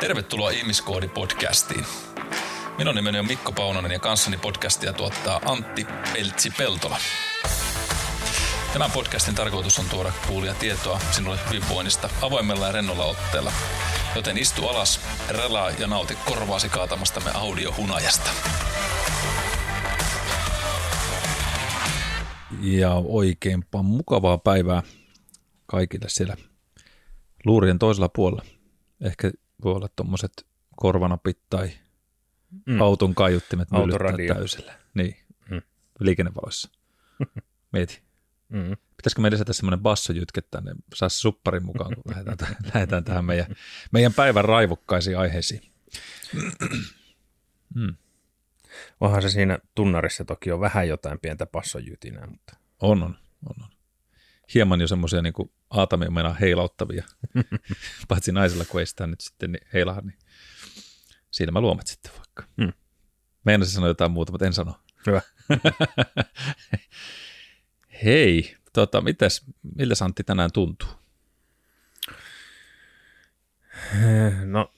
Tervetuloa Ihmiskoodi-podcastiin. Minun nimeni on Mikko Paunonen ja kanssani podcastia tuottaa Antti Peltsi-Peltola. Tämän podcastin tarkoitus on tuoda kuulia tietoa sinulle hyvinvoinnista avoimella ja rennolla otteella. Joten istu alas, relaa ja nauti korvaasi kaatamastamme audiohunajasta. Ja oikeinpa mukavaa päivää kaikille siellä luurien toisella puolella. Ehkä voi olla tuommoiset korvanapit tai mm. auton kaiuttimet myllyttää täysillä. Niin, mm. liikennevaloissa. Mieti. Mm. Pitäisikö me lisätä semmoinen bassojytke tänne, saisi supparin mukaan, kun lähdetään, lähdetään tähän meidän, meidän päivän raivokkaisiin aiheisiin. mm. Onhan se siinä tunnarissa toki on vähän jotain pientä bassojytinää, mutta... On, on, on. on. Hieman jo semmoisia niin aatamia heilauttavia, paitsi naisilla, kun ei sitä nyt sitten niin heilaha, niin silmäluomet sitten vaikka. Mm. Meinasin sanoa jotain muuta, mutta en sano. Hyvä. Hei, tota, mitäs, miltä Santti tänään tuntuu? No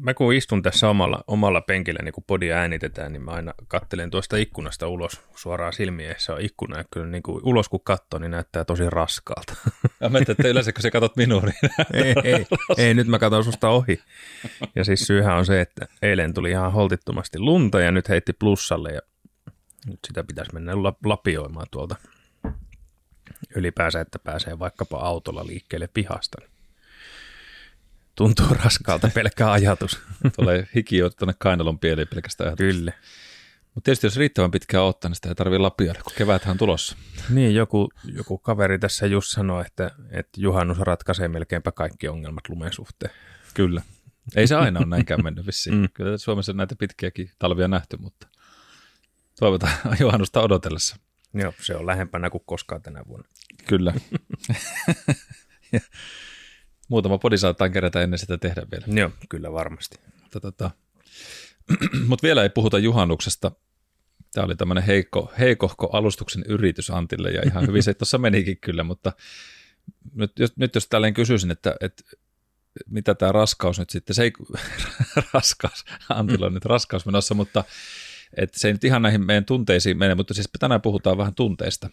mä kun istun tässä omalla, omalla penkillä, niin kun podia äänitetään, niin mä aina kattelen tuosta ikkunasta ulos suoraan silmiä, se on ikkuna, ja kyllä niin kuin ulos kun katsoo, niin näyttää tosi raskaalta. Ja mä että yleensä kun sä katsot minua, niin ei, ei, ei, nyt mä katson susta ohi. Ja siis syyhän on se, että eilen tuli ihan holtittomasti lunta ja nyt heitti plussalle ja nyt sitä pitäisi mennä lapioimaan tuolta ylipäänsä, että pääsee vaikkapa autolla liikkeelle pihasta. Tuntuu raskaalta pelkkä ajatus. Tulee hiki jo tuonne kainalon pieliin pelkästään ajatus. Kyllä. Mutta tietysti jos riittävän pitkään ottaa, niin sitä ei tarvitse lapioida, kun keväthän on tulossa. Niin, joku, joku kaveri tässä just sanoi, että, että juhannus ratkaisee melkeinpä kaikki ongelmat lumen suhteen. Kyllä. Ei se aina ole näinkään mennyt vissiin. Mm. Kyllä Suomessa on näitä pitkiäkin talvia nähty, mutta toivotaan juhannusta odotellessa. Joo, se on lähempänä kuin koskaan tänä vuonna. Kyllä. Muutama podi saattaa kerätä ennen sitä tehdä vielä. Joo, kyllä varmasti. Mutta tota, mut vielä ei puhuta juhannuksesta. Tämä oli tämmöinen heikko, heikohko alustuksen yritys Antille ja ihan hyvin se tuossa menikin kyllä, mutta nyt jos, nyt jos tälleen kysyisin, että, että mitä tämä raskaus nyt sitten, se ei, raskaus, Antilla on nyt raskaus menossa, mutta että se ei nyt ihan näihin meidän tunteisiin mene, mutta siis tänään puhutaan vähän tunteista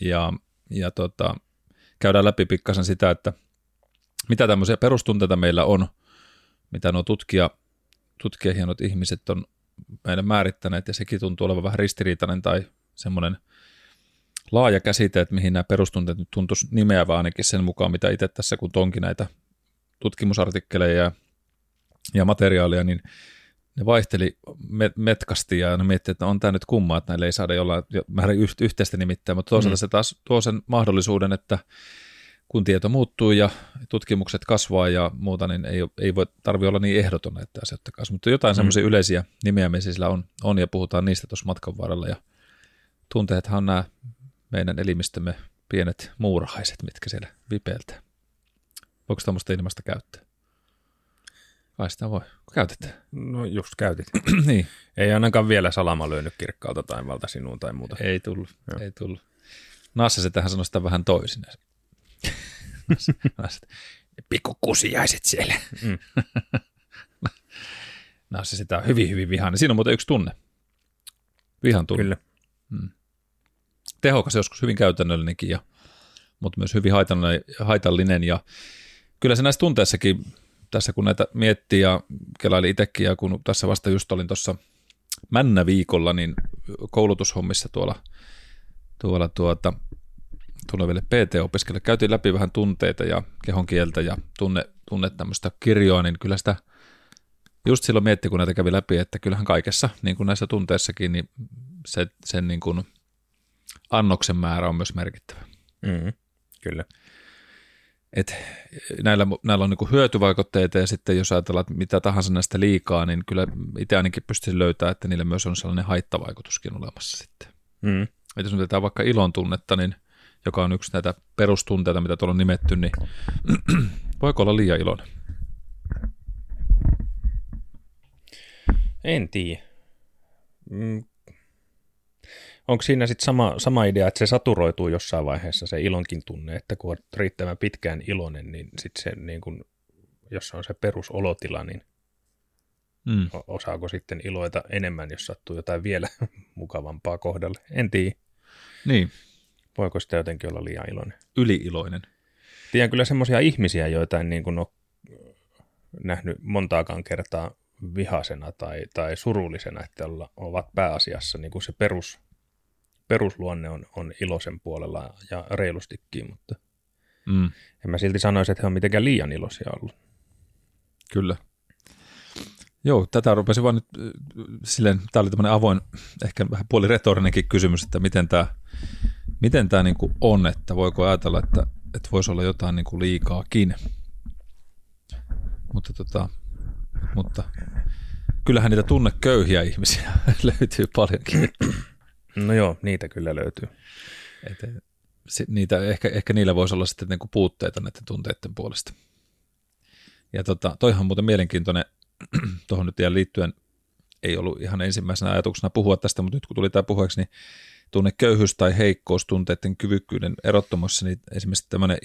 ja, ja tota, käydään läpi pikkasen sitä, että mitä tämmöisiä perustunteita meillä on, mitä nuo tutkija, tutkijahienot ihmiset on meille määrittäneet, ja sekin tuntuu olevan vähän ristiriitainen tai semmoinen laaja käsite, että mihin nämä perustunteet nyt tuntuisi nimeävä ainakin sen mukaan, mitä itse tässä kun tonkin näitä tutkimusartikkeleja ja, ja materiaalia, niin ne vaihteli metkasti ja ne miettii, että on tämä nyt kummaa, että näille ei saada jollain määrä yhteistä nimittäin, mutta toisaalta mm. se taas tuo sen mahdollisuuden, että kun tieto muuttuu ja tutkimukset kasvaa ja muuta, niin ei, ei voi tarvi olla niin ehdoton näitä asioita kanssa. Mutta jotain mm. semmoisia yleisiä nimeämisiä sillä on, on, ja puhutaan niistä tuossa matkan varrella. Ja tunteethan on nämä meidän elimistömme pienet muurahaiset, mitkä siellä vipeiltä. Voiko tämmöistä ilmasta käyttää? Kai sitä voi. Käytetään. No just käytit. niin. Ei ainakaan vielä salama löynyt kirkkaalta taivalta sinuun tai muuta. Ei tullut, Joo. ei tullut. Nassa se tähän sanoi sitä vähän toisin. Pikkukusijaiset siellä. Mm. no se sitä on hyvin, hyvin vihainen. Siinä on muuten yksi tunne. Vihan tunne. Kyllä. Mm. Tehokas, joskus hyvin käytännöllinenkin, ja, mutta myös hyvin haitallinen, haitallinen. Ja kyllä se näissä tunteissakin, tässä kun näitä miettii ja kelaili itsekin, ja kun tässä vasta just olin tuossa männä viikolla, niin koulutushommissa tuolla, tuolla tuota, tuleville PT-opiskelijoille. Käytiin läpi vähän tunteita ja kehon kieltä ja tunne, tunne tämmöistä kirjoa, niin kyllä sitä just silloin mietti, kun näitä kävi läpi, että kyllähän kaikessa, niin kuin näissä tunteissakin, niin se, sen niin kuin annoksen määrä on myös merkittävä. Mm, kyllä. Et näillä, näillä on niin hyötyvaikutteita ja sitten jos ajatellaan, että mitä tahansa näistä liikaa, niin kyllä itse ainakin pystyisin löytämään, että niillä myös on sellainen haittavaikutuskin olemassa sitten. Mm. Et jos otetaan vaikka ilon tunnetta, niin joka on yksi näitä perustunteita, mitä tuolla on nimetty, niin voiko olla liian iloinen? En tiedä. Mm. Onko siinä sitten sama, sama idea, että se saturoituu jossain vaiheessa se ilonkin tunne, että kun on riittävän pitkään iloinen, niin sitten se niin kun, jos se on se perusolotila, niin Mm. Osaako sitten iloita enemmän, jos sattuu jotain vielä mukavampaa kohdalle? En tiedä. Niin. Voiko sitä jotenkin olla liian iloinen? Yli-iloinen. Tiedän kyllä semmoisia ihmisiä, joita en niin kuin ole nähnyt montaakaan kertaa vihasena tai, tai surullisena, että olla, ovat pääasiassa niin kuin se perus, perusluonne on, on iloisen puolella ja reilustikin, mutta mm. en mä silti sanoisi, että he on mitenkään liian iloisia ollut. Kyllä. Joo, tätä rupesin vaan nyt silleen, tämä oli tämmöinen avoin, ehkä vähän puoli retorinenkin kysymys, että miten tämä, miten tämä niin kuin on, että voiko ajatella, että, että voisi olla jotain niin kuin liikaakin. Mutta, tota, mutta kyllähän niitä tunneköyhiä ihmisiä löytyy paljonkin. No joo, niitä kyllä löytyy. Et, niitä, ehkä, ehkä niillä voisi olla sitten niinku puutteita näiden tunteiden puolesta. Ja tota, toihan muuten mielenkiintoinen, tuohon nyt vielä liittyen, ei ollut ihan ensimmäisenä ajatuksena puhua tästä, mutta nyt kun tuli tämä puheeksi, niin tunne köyhyys tai heikkous tunteiden kyvykkyyden erottomuudessa, niin esimerkiksi tämmöinen,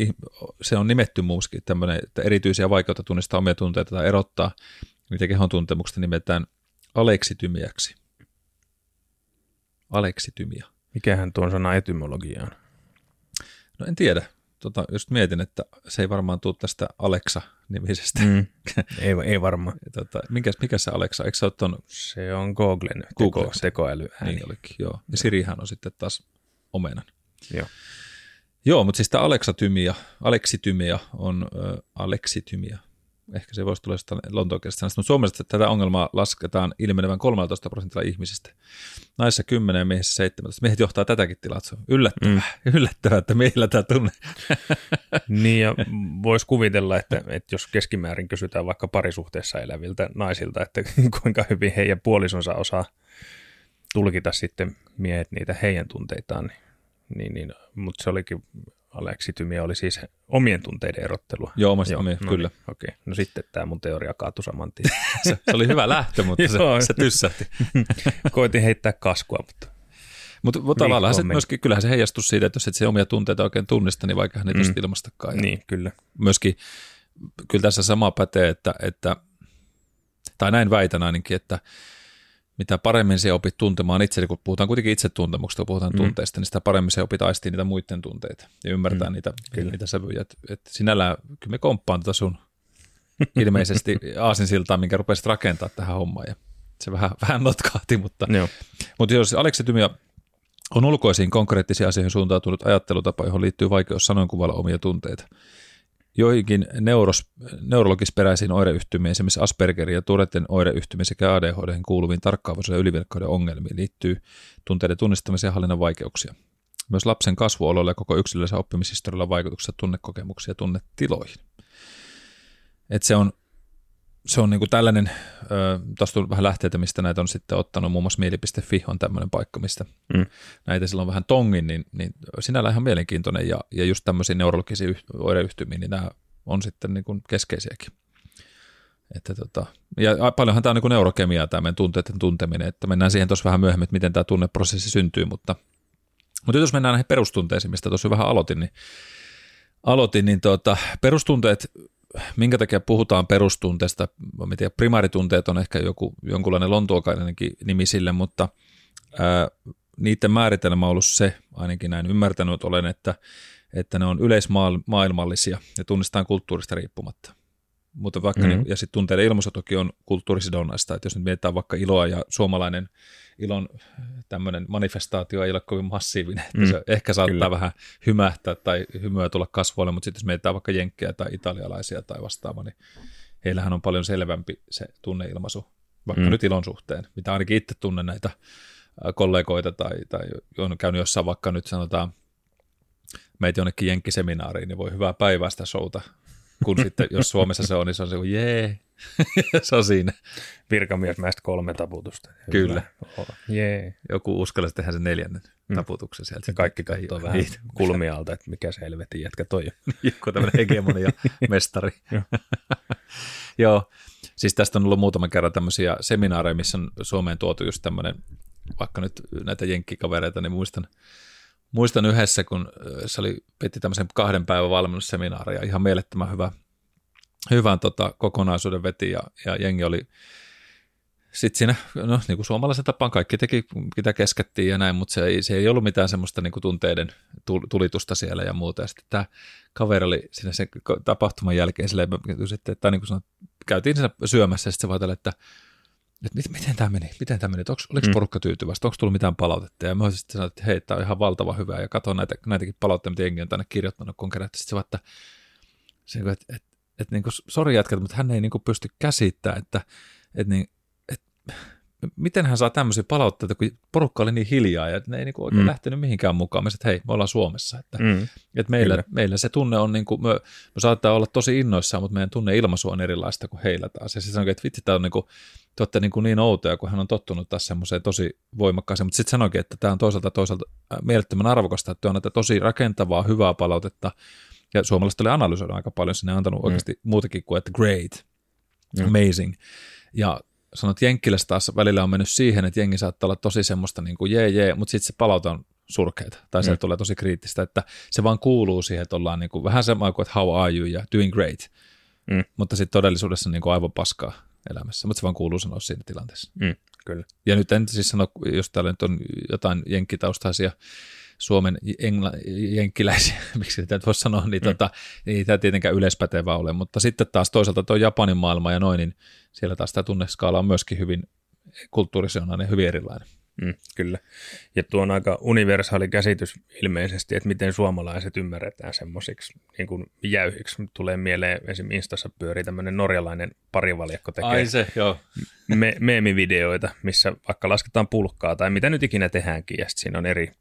se on nimetty muuskin, tämmöinen, että erityisiä vaikeutta tunnistaa omia tunteita tai erottaa, mitä kehon tuntemuksesta nimetään aleksitymiäksi. Aleksitymia. Mikähän tuon sana etymologia on? No en tiedä. Tota, just mietin, että se ei varmaan tule tästä Alexa-nimisestä. Mm, ei, ei varmaan. tota, mikä, mikä se Alexa? Eikö se ole ton... Se on Googlen teko, tekoäly. Niin olikin, joo. Ja Sirihän on sitten taas omenan. Joo. Joo, mutta siis tämä Alexa-tymia, Aleksitymia on äh, Aleksitymia ehkä se voisi tulla jostain sanasta, mutta Suomessa tätä ongelmaa lasketaan ilmenevän 13 prosentilla ihmisistä. Naissa 10 ja miehissä 17. Miehet johtaa tätäkin tilaa, se on yllättävää, mm. yllättävää että meillä tämä tunne. niin ja voisi kuvitella, että, että jos keskimäärin kysytään vaikka parisuhteessa eläviltä naisilta, että kuinka hyvin heidän puolisonsa osaa tulkita sitten miehet niitä heidän tunteitaan, niin, niin, niin mutta se olikin Aleksitymiä oli siis omien tunteiden erottelua. Joo, omasta Joo, omien, no kyllä. Niin, okei, okay. no sitten tämä mun teoria kaatui saman tien. se, se, oli hyvä lähtö, mutta se, se tyssähti. Koitin heittää kaskua, mutta... Mutta mut tavallaan se myöskin, kyllähän se heijastuu siitä, että jos et se omia tunteita oikein tunnista, niin vaikka niitä mm. ilmastakaan. Ja niin, kyllä. Myöskin, kyllä tässä sama pätee, että, että tai näin väitän ainakin, että mitä paremmin se opit tuntemaan itse, kun puhutaan kuitenkin itsetuntemuksesta, kun puhutaan mm. tunteista, niin sitä paremmin se opit aistiin niitä muiden tunteita ja ymmärtää mm. niitä, kyllä. niitä sävyjä. Et, et sinällään kyllä me komppaan tätä sun ilmeisesti aasinsiltaa, minkä rupesit rakentaa tähän hommaan ja se vähän, vähän notkahti, mutta, mutta jos Aleksitymia on ulkoisiin konkreettisiin asioihin suuntautunut ajattelutapa, johon liittyy vaikeus sanoin kuvalla omia tunteita. Joihinkin neuros, neurologisperäisiin oireyhtymiin, esimerkiksi Aspergerin ja Turetten oireyhtymiin sekä ADHD kuuluviin tarkkaavaisuuden ja ylivelkkauden ongelmiin liittyy tunteiden tunnistamisen ja hallinnan vaikeuksia. Myös lapsen kasvuoloilla ja koko yksilöllisen oppimishistorialla vaikutuksia tunnekokemuksia ja tunnetiloihin. Et se on se on niin kuin tällainen, tuosta on vähän lähteitä, mistä näitä on sitten ottanut, muun muassa mieli.fi on tämmöinen paikka, mistä mm. näitä silloin vähän tongin, niin, niin sinällään ihan mielenkiintoinen ja, ja just tämmöisiä neurologisia oireyhtymiä, niin nämä on sitten niin kuin keskeisiäkin. Että tota, ja paljonhan tämä on niin neurokemiaa, tämä meidän tunteiden tunteminen, että mennään siihen tuossa vähän myöhemmin, että miten tämä tunneprosessi syntyy, mutta, mutta jos mennään näihin perustunteisiin, mistä tuossa vähän aloitin, niin, aloitin, niin tuota, perustunteet minkä takia puhutaan perustunteesta, mä tiedän, primaaritunteet on ehkä joku, jonkunlainen lontuokainenkin nimi sille, mutta ää, niiden määritelmä on ollut se, ainakin näin ymmärtänyt olen, että, että ne on yleismaailmallisia ja tunnistetaan kulttuurista riippumatta. Mutta vaikka mm-hmm. niin, ja sitten tunteiden ilmaisu toki on kulttuurisidonnaista, että jos nyt mietitään vaikka iloa ja suomalainen ilon tämmöinen manifestaatio ei ole kovin massiivinen, että mm, se ehkä saattaa kyllä. vähän hymähtää tai hymyä tulla kasvoille, mutta sitten jos mietitään vaikka jenkkejä tai italialaisia tai vastaavaa, niin heillähän on paljon selvämpi se tunneilmaisu, vaikka mm. nyt ilon suhteen, mitä ainakin itse tunnen näitä kollegoita tai, tai on käynyt jossain vaikka nyt sanotaan meitä jonnekin jenkkiseminaariin, niin voi hyvää päivää sitä showta kun sitten, jos Suomessa se on, niin se on se jee, se on siinä. Virkamiesmäistä kolme taputusta. Kyllä. Jee. Joku uskalsi tehdä sen neljännen mm. taputuksen sieltä. Ja kaikki katsoo vähän kulmialta, että mikä se helvetin jätkä toi on. Joku tämmöinen hegemonia mestari. Joo, siis tästä on ollut muutama kerran tämmöisiä seminaareja, missä on Suomeen tuotu just tämmöinen, vaikka nyt näitä jenkkikavereita, niin muistan, muistan yhdessä, kun se oli, piti tämmöisen kahden päivän valmennusseminaari ja ihan mielettömän hyvä, hyvän tota, kokonaisuuden veti ja, ja jengi oli sitten siinä, no niin kuin suomalaisen tapaan kaikki teki, mitä keskettiin ja näin, mutta se ei, se ei ollut mitään semmoista niin kuin tunteiden tulitusta siellä ja muuta. Ja sitten tämä kaveri oli siinä sen tapahtuman jälkeen silleen, että, tai niin kuin sanoin, käytiin siinä syömässä ja sitten se vaan että että miten, miten tämä meni, miten tämä meni, että onko, oliko mm. porukka tyytyväistä, onko tullut mitään palautetta, ja mä sitten sanoin, että hei, tämä on ihan valtava hyvä, ja katsoin näitä, näitäkin palautteita, mitä jengi on tänne kirjoittanut, kun kerättiin, sitten se että, se, että, että, että, että niin kuin, sori jätkät, mutta hän ei niin kuin pysty käsittämään, että, että, niin, että miten hän saa tämmöisiä palautteita, kun porukka oli niin hiljaa ja ne ei niin kuin oikein mm. lähtenyt mihinkään mukaan. Mä että hei, me ollaan Suomessa. Että, mm. että meillä, meillä, se tunne on, niin kuin, me, me saattaa olla tosi innoissaan, mutta meidän tunne ilmaisu on erilaista kuin heillä taas. Ja sitten että vitsi, tämä on niin kuin, te olette niin, kuin niin outoja, kun hän on tottunut taas semmoiseen tosi voimakkaaseen. Mutta sitten sanoikin, että tämä on toisaalta toisaalta äh, mielettömän arvokasta, että on tosi rakentavaa, hyvää palautetta. Ja suomalaiset oli analysoida aika paljon, sinne antanut mm. oikeasti muutakin kuin, että great, mm. amazing. Ja sanot, että Jenkkilässä taas välillä on mennyt siihen, että jengi saattaa olla tosi semmoista niin kuin jee jee, mutta sitten se palauta on surkeita, tai se mm. tulee tosi kriittistä, että se vaan kuuluu siihen, että ollaan niin kuin, vähän sama kuin, että how are you ja doing great, mm. mutta sitten todellisuudessa niin kuin aivan paskaa elämässä, mutta se vaan kuuluu sanoa siinä tilanteessa. Mm, kyllä. Ja nyt en siis sano, jos täällä nyt on jotain jenkkitaustaisia Suomen engla, jenkkiläisiä, miksi sitä voisi sanoa, niin, mm. tota, niin tämä tietenkään yleispätevä ole, mutta sitten taas toisaalta tuo Japanin maailma ja noin, niin siellä taas tämä tunneskaala on myöskin hyvin kulttuurisionainen, hyvin erilainen. Mm, kyllä. Ja tuo on aika universaali käsitys ilmeisesti, että miten suomalaiset ymmärretään semmoisiksi niin kuin jäyhiksi. Tulee mieleen esim. Instassa pyörii tämmöinen norjalainen parivaljakko tekee Ai se, joo. Me- meemivideoita, missä vaikka lasketaan pulkkaa tai mitä nyt ikinä tehdäänkin, ja sitten siinä on eri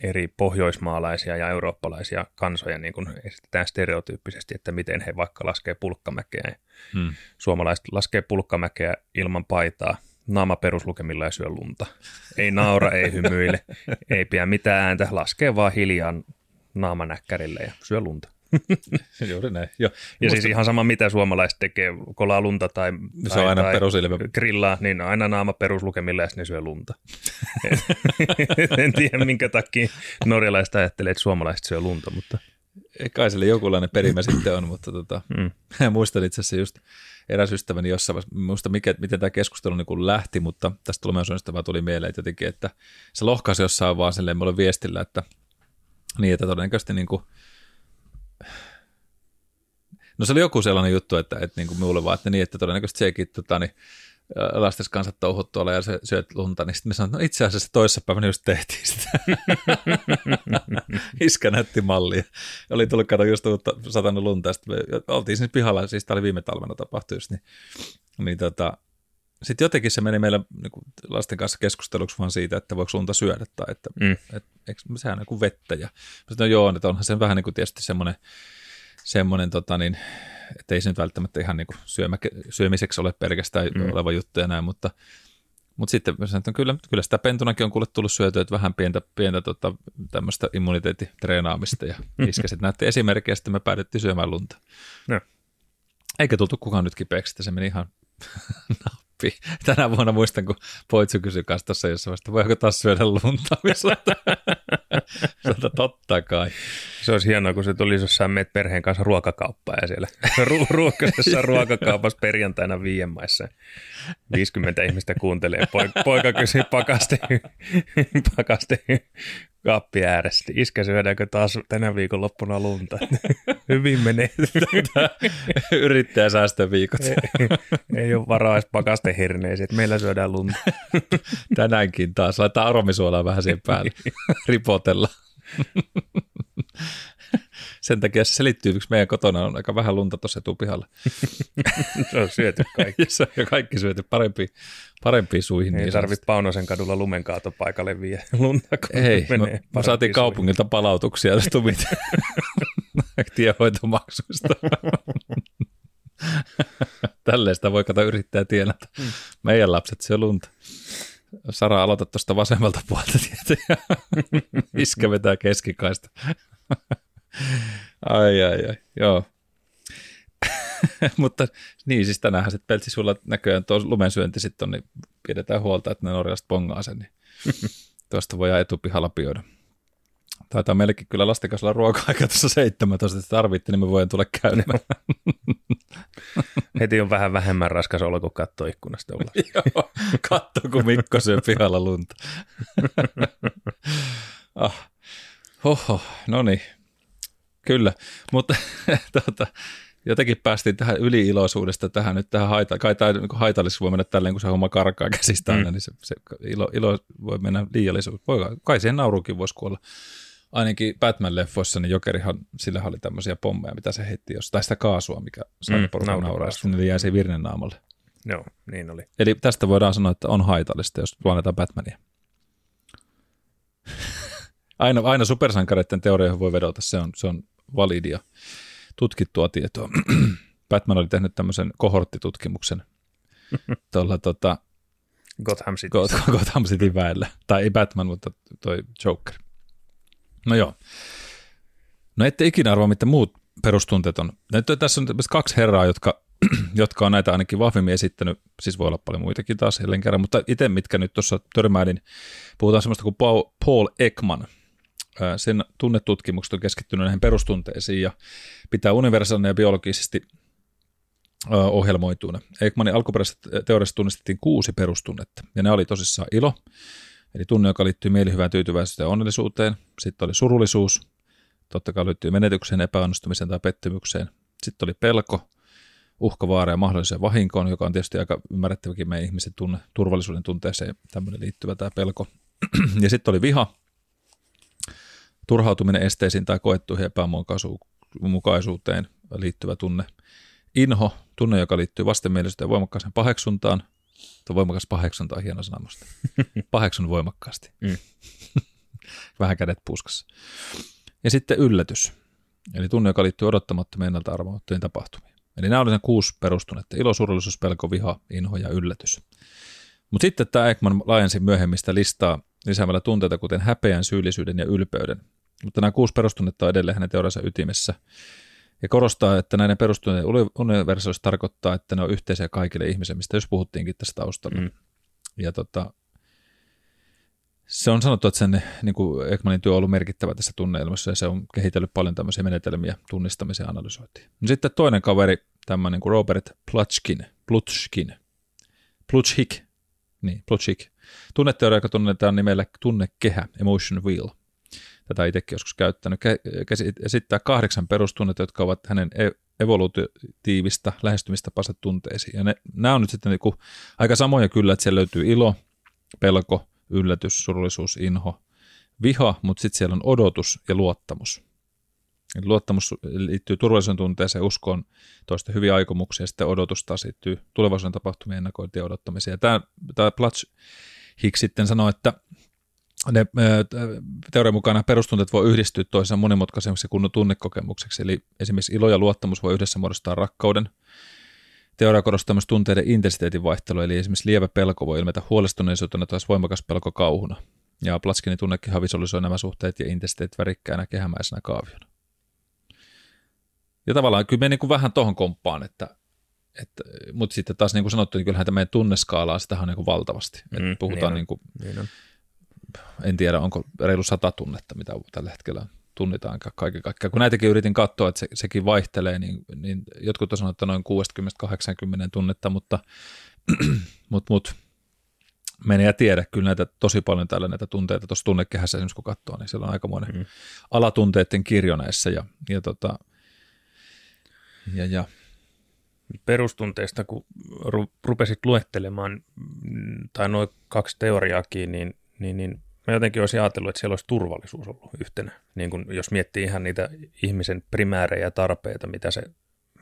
eri pohjoismaalaisia ja eurooppalaisia kansoja niin kuin esitetään stereotyyppisesti, että miten he vaikka laskee pulkkamäkeä. Hmm. Suomalaiset laskee pulkkamäkeä ilman paitaa, naama peruslukemilla ja syö lunta. Ei naura, ei hymyile, ei pidä mitään ääntä, laskee vaan hiljaa naamanäkkärille ja syö lunta. Juuri näin. Jo. Ja Musta... siis ihan sama, mitä suomalaiset tekee, kolaa lunta tai, se on aina tai grillaa, niin aina naama peruslukemilla ja syö lunta. en tiedä, minkä takia norjalaiset ajattelee, että suomalaiset syö lunta, mutta... Kai sille jokinlainen perimä sitten on, mutta tota, mm. muistan itse asiassa just eräs ystäväni jossain vaiheessa, muista mikä, miten tämä keskustelu niin lähti, mutta tästä tulevaisuudesta vaan tuli mieleen, että jotenkin, että se lohkaisi jossain vaan silleen mulle viestillä, että niin, että todennäköisesti niin kuin, No se oli joku sellainen juttu, että, että niin kuin minulle vaan, että niin, että todennäköisesti sekin tota, niin, lastes kanssa touhut tuolla ja se syöt lunta, niin sitten me sanoin, että no itse asiassa toisessa päivänä just tehtiin sitä. Iskä näytti mallia. Oli tullut kato just uutta satanut lunta, ja sitten me oltiin siis pihalla, siis tämä oli viime talvena tapahtui just, niin, niin tota, sitten jotenkin se meni meillä niin kuin lasten kanssa keskusteluksi vaan siitä, että voiko lunta syödä tai että mm. et, eikö, sehän on kuin vettä. Ja sitten no joo, että onhan se vähän niin kuin tietysti semmoinen, semmoinen tota niin, että ei se nyt välttämättä ihan niin kuin syömä, syömiseksi ole pelkästään mm. oleva juttu ja näin, mutta, mutta sitten sanoin, että kyllä, kyllä sitä pentunakin on kuule tullut syötyä, että vähän pientä, pientä tota, tämmöistä immuniteettitreenaamista ja iskäsit näytti esimerkkiä ja sitten me päädyttiin syömään lunta. No. Eikä tultu kukaan nyt kipeäksi, että se meni ihan nappi. Tänä vuonna muistan, kun Poitsu kysyi kanssa tuossa jossain vasta, voiko taas syödä lunta? Sanotaan, totta kai. Se olisi hienoa, kun se tuli, jos sä menet perheen kanssa ruokakauppaan ja siellä ru- ruokasessa ruokakaupassa perjantaina viienmaissa 50 ihmistä kuuntelee. Poika, poika kysyy pakaste, pakaste kaappi ääressä. Iskä, syödäänkö taas tänä viikon loppuna lunta? Hyvin menee. Yrittää säästää viikot. ei, ei ole varaa edes pakasteherneisiin, meillä syödään lunta. Tänäänkin taas. Laittaa aromisuolaa vähän siihen päälle. Ripotella. Sen takia se selittyy, miksi meidän kotona on aika vähän lunta tuossa etupihalla. se on syöty kaikki. se on kaikki syöty parempi, parempiin suihin. Ei niin tarvitse Paunosen kadulla lumenkaatopaikalle vie lunta, kun Ei, menee me saatiin suihin. kaupungilta palautuksia tästä tumit tiehoitomaksuista. Tälleen sitä voi kato yrittää tienata. Mm. Meidän lapset syö lunta. Sara, aloita tuosta vasemmalta puolta tietä iskä vetää keskikaista. Ai, ai, ai, joo. Mutta niin, siis tänäänhän sitten pelti sulla näköjään tuo lumensyönti sitten on, niin pidetään huolta, että ne norjalaiset pongaa sen, niin tuosta voidaan etupihalla pioida. Taitaa meillekin kyllä lasten kanssa olla ruoka-aika tuossa 17, että tarvitte, niin me voin tulla käymään. Heti on vähän vähemmän raskas olo, kun katsoo ikkunasta ulos. Joo, katso, kun Mikko syö pihalla lunta. ah. Hoho, no niin. Kyllä, mutta tuota, jotenkin päästiin tähän yliiloisuudesta tähän nyt tähän haita, kai tämä niin haitallisuus voi mennä tälleen, kun se homma karkaa käsistä aina, mm. niin se, se ilo, ilo, voi mennä liiallisuus. Voi, kai siihen nauruukin voisi kuolla. Ainakin Batman-leffoissa, niin Jokerihan, sillä oli tämmöisiä pommeja, mitä se heitti jos, tai sitä kaasua, mikä sai mm, porukan nauraa, niin jäi se virnen naamalle. Joo, niin oli. Eli tästä voidaan sanoa, että on haitallista, jos planetaan Batmania. Aina, aina supersankareiden teorioihin voi vedota, se on, se on validia tutkittua tietoa. Batman oli tehnyt tämmöisen kohorttitutkimuksen tuolla tota, Gotham City. Got, Gotham City väellä. Tai ei Batman, mutta toi Joker. No joo. No ette ikinä arvaa, mitä muut perustunteet on. Nyt tässä on kaksi herraa, jotka, jotka on näitä ainakin vahvemmin esittänyt, siis voi olla paljon muitakin taas jälleen kerran, mutta itse mitkä nyt tuossa törmäilin, puhutaan semmoista kuin Paul Ekman – sen tunnetutkimukset on keskittynyt näihin perustunteisiin ja pitää universaalina ja biologisesti ohjelmoituina. Ekmanin alkuperäisessä teoriassa tunnistettiin kuusi perustunnetta, ja ne oli tosissaan ilo, eli tunne, joka liittyy mielihyvään tyytyväisyyteen ja onnellisuuteen. Sitten oli surullisuus, totta kai liittyy menetykseen, epäonnistumiseen tai pettymykseen. Sitten oli pelko, uhka, vaara ja mahdolliseen vahinkoon, joka on tietysti aika ymmärrettäväkin meidän ihmisen tunne, turvallisuuden tunteeseen tämmöinen liittyvä tämä pelko. ja sitten oli viha, turhautuminen esteisiin tai koettuihin epämukaisuuteen liittyvä tunne. Inho, tunne, joka liittyy vastenmielisyyteen ja voimakkaaseen paheksuntaan. Tuo voimakas paheksunta on hieno sana Paheksun voimakkaasti. Mm. Vähän kädet puskassa. Ja sitten yllätys, eli tunne, joka liittyy odottamattomien ennalta arvaamattomiin tapahtumiin. Eli nämä olivat ne kuusi perustunnetta. Ilo, surullisuus, pelko, viha, inho ja yllätys. Mutta sitten tämä Ekman laajensi myöhemmistä listaa lisäämällä tunteita kuten häpeän, syyllisyyden ja ylpeyden. Mutta nämä kuusi perustunnetta on edelleen hänen teoriansa ytimessä. Ja korostaa, että näiden perustunneiden universaalisuus tarkoittaa, että ne on yhteisiä kaikille ihmisille, mistä jos puhuttiinkin tästä taustalla. Mm. Ja tota, se on sanottu, että sen niin kuin Ekmanin työ on ollut merkittävä tässä tunneilmassa ja se on kehitellyt paljon tämmöisiä menetelmiä tunnistamisen ja analysointiin. No sitten toinen kaveri, tämmöinen kuin Robert Plutchkin, Plutchkin, Plutchik, niin, Plutchik, Tunneteoria, joka tunnetaan nimellä tunnekehä, Emotion Wheel. Tätä itsekin joskus käyttänyt. Esittää kahdeksan perustunnetta, jotka ovat hänen e- evolutiivista lähestymistapansa tunteisiin. Ja ne, nämä on nyt sitten niin aika samoja kyllä, että siellä löytyy ilo, pelko, yllätys, surullisuus, inho, viha, mutta sitten siellä on odotus ja luottamus. Eli luottamus liittyy turvallisuuden tunteeseen, uskoon toista hyviä aikomuksia, ja sitten odotus taas liittyy tulevaisuuden tapahtumien ennakointiin ja odottamiseen. Ja tämä, tämä Platch Hicks sitten sanoi, että ne teorian mukana perustunteet voi yhdistyä toisaan monimutkaisemmaksi kuin tunnekokemukseksi, eli esimerkiksi ilo ja luottamus voi yhdessä muodostaa rakkauden. Teoria korostaa myös tunteiden intensiteetin vaihtelua, eli esimerkiksi lievä pelko voi ilmetä huolestuneisuutena tai voimakas pelko kauhuna. Ja Platskinin tunnekin visualisoi nämä suhteet ja intensiteetit värikkäänä kehämäisenä kaaviona. Ja tavallaan kyllä me niin kuin vähän tuohon komppaan, että, mutta sitten taas niin kuin sanottu, niin kyllähän tämä meidän tunneskaalaa, sitä on niin kuin valtavasti. Mm, puhutaan niin, niin kuin, niin on. en tiedä onko reilu sata tunnetta, mitä tällä hetkellä tunnitaan kaiken kaikkiaan. Kun näitäkin yritin katsoa, että se, sekin vaihtelee, niin, niin jotkut on sanonut, että noin 60-80 tunnetta, mutta mut, mut, menee ja tiedä, kyllä näitä tosi paljon täällä näitä tunteita tuossa tunnekehässä esimerkiksi kun katsoo, niin siellä on aikamoinen mm. alatunteiden kirjo näissä ja, ja tota, ja, ja. Perustunteista, kun ru- rupesit luettelemaan, mm, tai noin kaksi teoriaakin, niin, niin, niin mä jotenkin olisin ajatellut, että siellä olisi turvallisuus ollut yhtenä. Niin kun, jos miettii ihan niitä ihmisen primäärejä tarpeita, mitä se,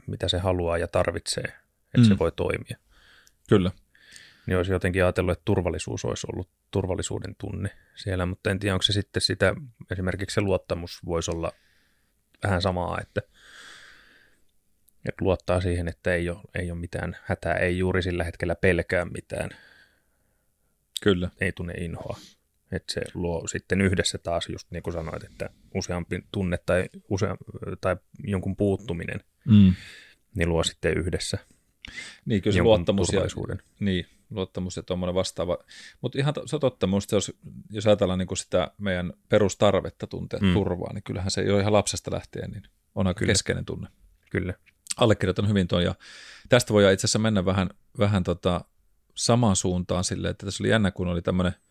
mitä se haluaa ja tarvitsee, että mm. se voi toimia. Kyllä. Niin olisi jotenkin ajatellut, että turvallisuus olisi ollut turvallisuuden tunne siellä, mutta en tiedä, onko se sitten sitä, esimerkiksi se luottamus voisi olla vähän samaa, että – että luottaa siihen, että ei ole, ei ole mitään hätää, ei juuri sillä hetkellä pelkää mitään. Kyllä. Ei tunne inhoa. Että se luo sitten yhdessä taas, just niin kuin sanoit, että useampi tunne tai, usea, tai jonkun puuttuminen, mm. niin luo sitten yhdessä niin, kyllä se luottamus ja, niin, luottamus ja tuommoinen vastaava. Mutta ihan se on totta, minusta jos, jos ajatellaan niin sitä meidän perustarvetta tuntea mm. turvaa, niin kyllähän se jo ihan lapsesta lähtien niin on aika Kyllä. keskeinen tunne. Kyllä. Allekirjoitan hyvin tuon ja tästä voi itse asiassa mennä vähän, vähän tota samaan suuntaan sille, että tässä oli jännä, kun oli tämmöinen –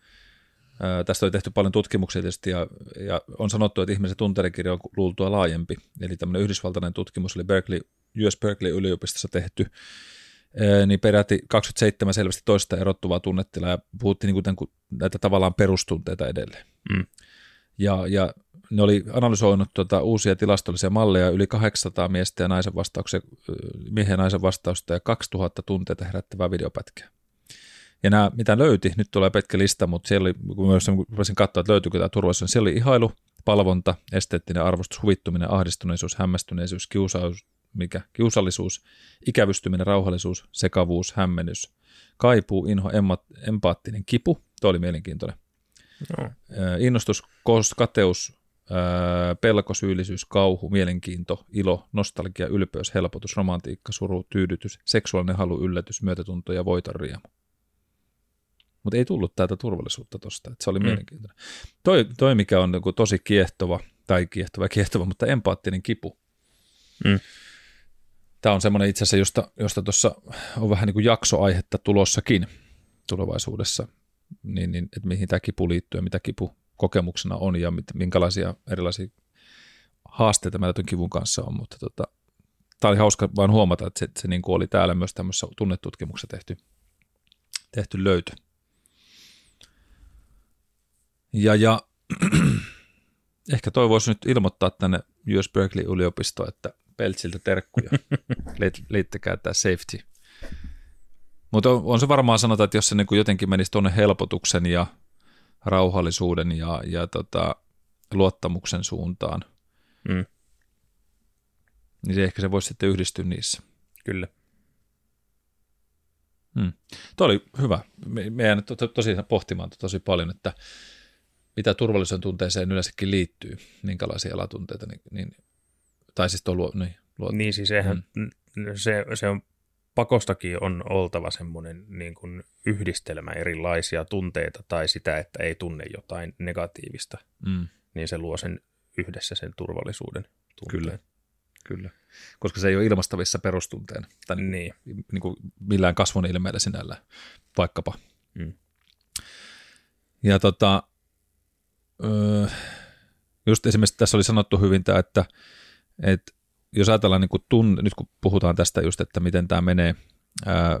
Tästä oli tehty paljon tutkimuksia tietysti ja, ja on sanottu, että ihmisen tunteiden on luultua laajempi. Eli tämmöinen yhdysvaltainen tutkimus oli Berkeley, US Berkeley yliopistossa tehty, niin peräti 27 selvästi toista erottuvaa tunnettilaa ja puhuttiin niin kuin näitä tavallaan perustunteita edelleen. Mm. Ja, ja ne oli analysoinut tuota uusia tilastollisia malleja, yli 800 miestä ja naisen vastauksia, miehen ja naisen vastausta ja 2000 tunteita herättävää videopätkää. Ja nämä, mitä löyti, nyt tulee pitkä lista, mutta siellä oli, kun myös voisin katsoa, että löytyykö tämä turvallisuus, siellä oli ihailu, palvonta, esteettinen arvostus, huvittuminen, ahdistuneisuus, hämmästyneisyys, kiusaus, mikä, kiusallisuus, ikävystyminen, rauhallisuus, sekavuus, hämmennys, kaipuu, inho, empaattinen kipu, tuo oli mielenkiintoinen. No. Innostus, kateus, pelko, syyllisyys, kauhu, mielenkiinto, ilo, nostalgia, ylpeys, helpotus, romantiikka, suru, tyydytys, seksuaalinen halu, yllätys, myötätunto ja voiton riemu. Mutta ei tullut tätä turvallisuutta tuosta, että se oli mm. mielenkiintoinen. Toi, toi, mikä on niin tosi kiehtova, tai kiehtova kiehtova, mutta empaattinen kipu. Mm. Tämä on semmoinen itse asiassa, josta, josta tuossa on vähän niin kuin jaksoaihetta tulossakin tulevaisuudessa, niin, niin että mihin tämä kipu liittyy ja mitä kipu kokemuksena on ja mit, minkälaisia erilaisia haasteita meillä tuon kivun kanssa on, mutta tota, tämä oli hauska vaan huomata, että se, se niin kuin oli täällä myös tämmöisessä tunnetutkimuksessa tehty, tehty löytö. Ja, ja ehkä toi voisi nyt ilmoittaa tänne US Berkeley-yliopistoon, että Peltsiltä terkkuja. Liittäkää tämä safety. Mutta on, on, se varmaan sanota, että jos se niin jotenkin menisi tuonne helpotuksen ja rauhallisuuden ja, ja tota, luottamuksen suuntaan, mm. niin se ehkä se voisi sitten yhdistyä niissä. Kyllä. Hmm. Tuo oli hyvä. Me, me jäänyt to, to, tosi pohtimaan tosi paljon, että mitä turvallisuuden tunteeseen yleensäkin liittyy, minkälaisia alatunteita, niin, niin tai siis tuo luo, niin, luo, niin siis sehän, mm. se, se on pakostakin on oltava semmoinen niin kuin yhdistelmä erilaisia tunteita tai sitä, että ei tunne jotain negatiivista, mm. niin se luo sen yhdessä sen turvallisuuden tunteen. Kyllä, kyllä. Koska se ei ole ilmastavissa perustunteena tai niin. Niin kuin millään kasvun ilmeellä sinällä vaikkapa. Mm. Ja tota, just esimerkiksi tässä oli sanottu hyvin tämä, että, että jos ajatellaan niin kuin tunne, nyt kun puhutaan tästä just, että miten tämä menee, ää,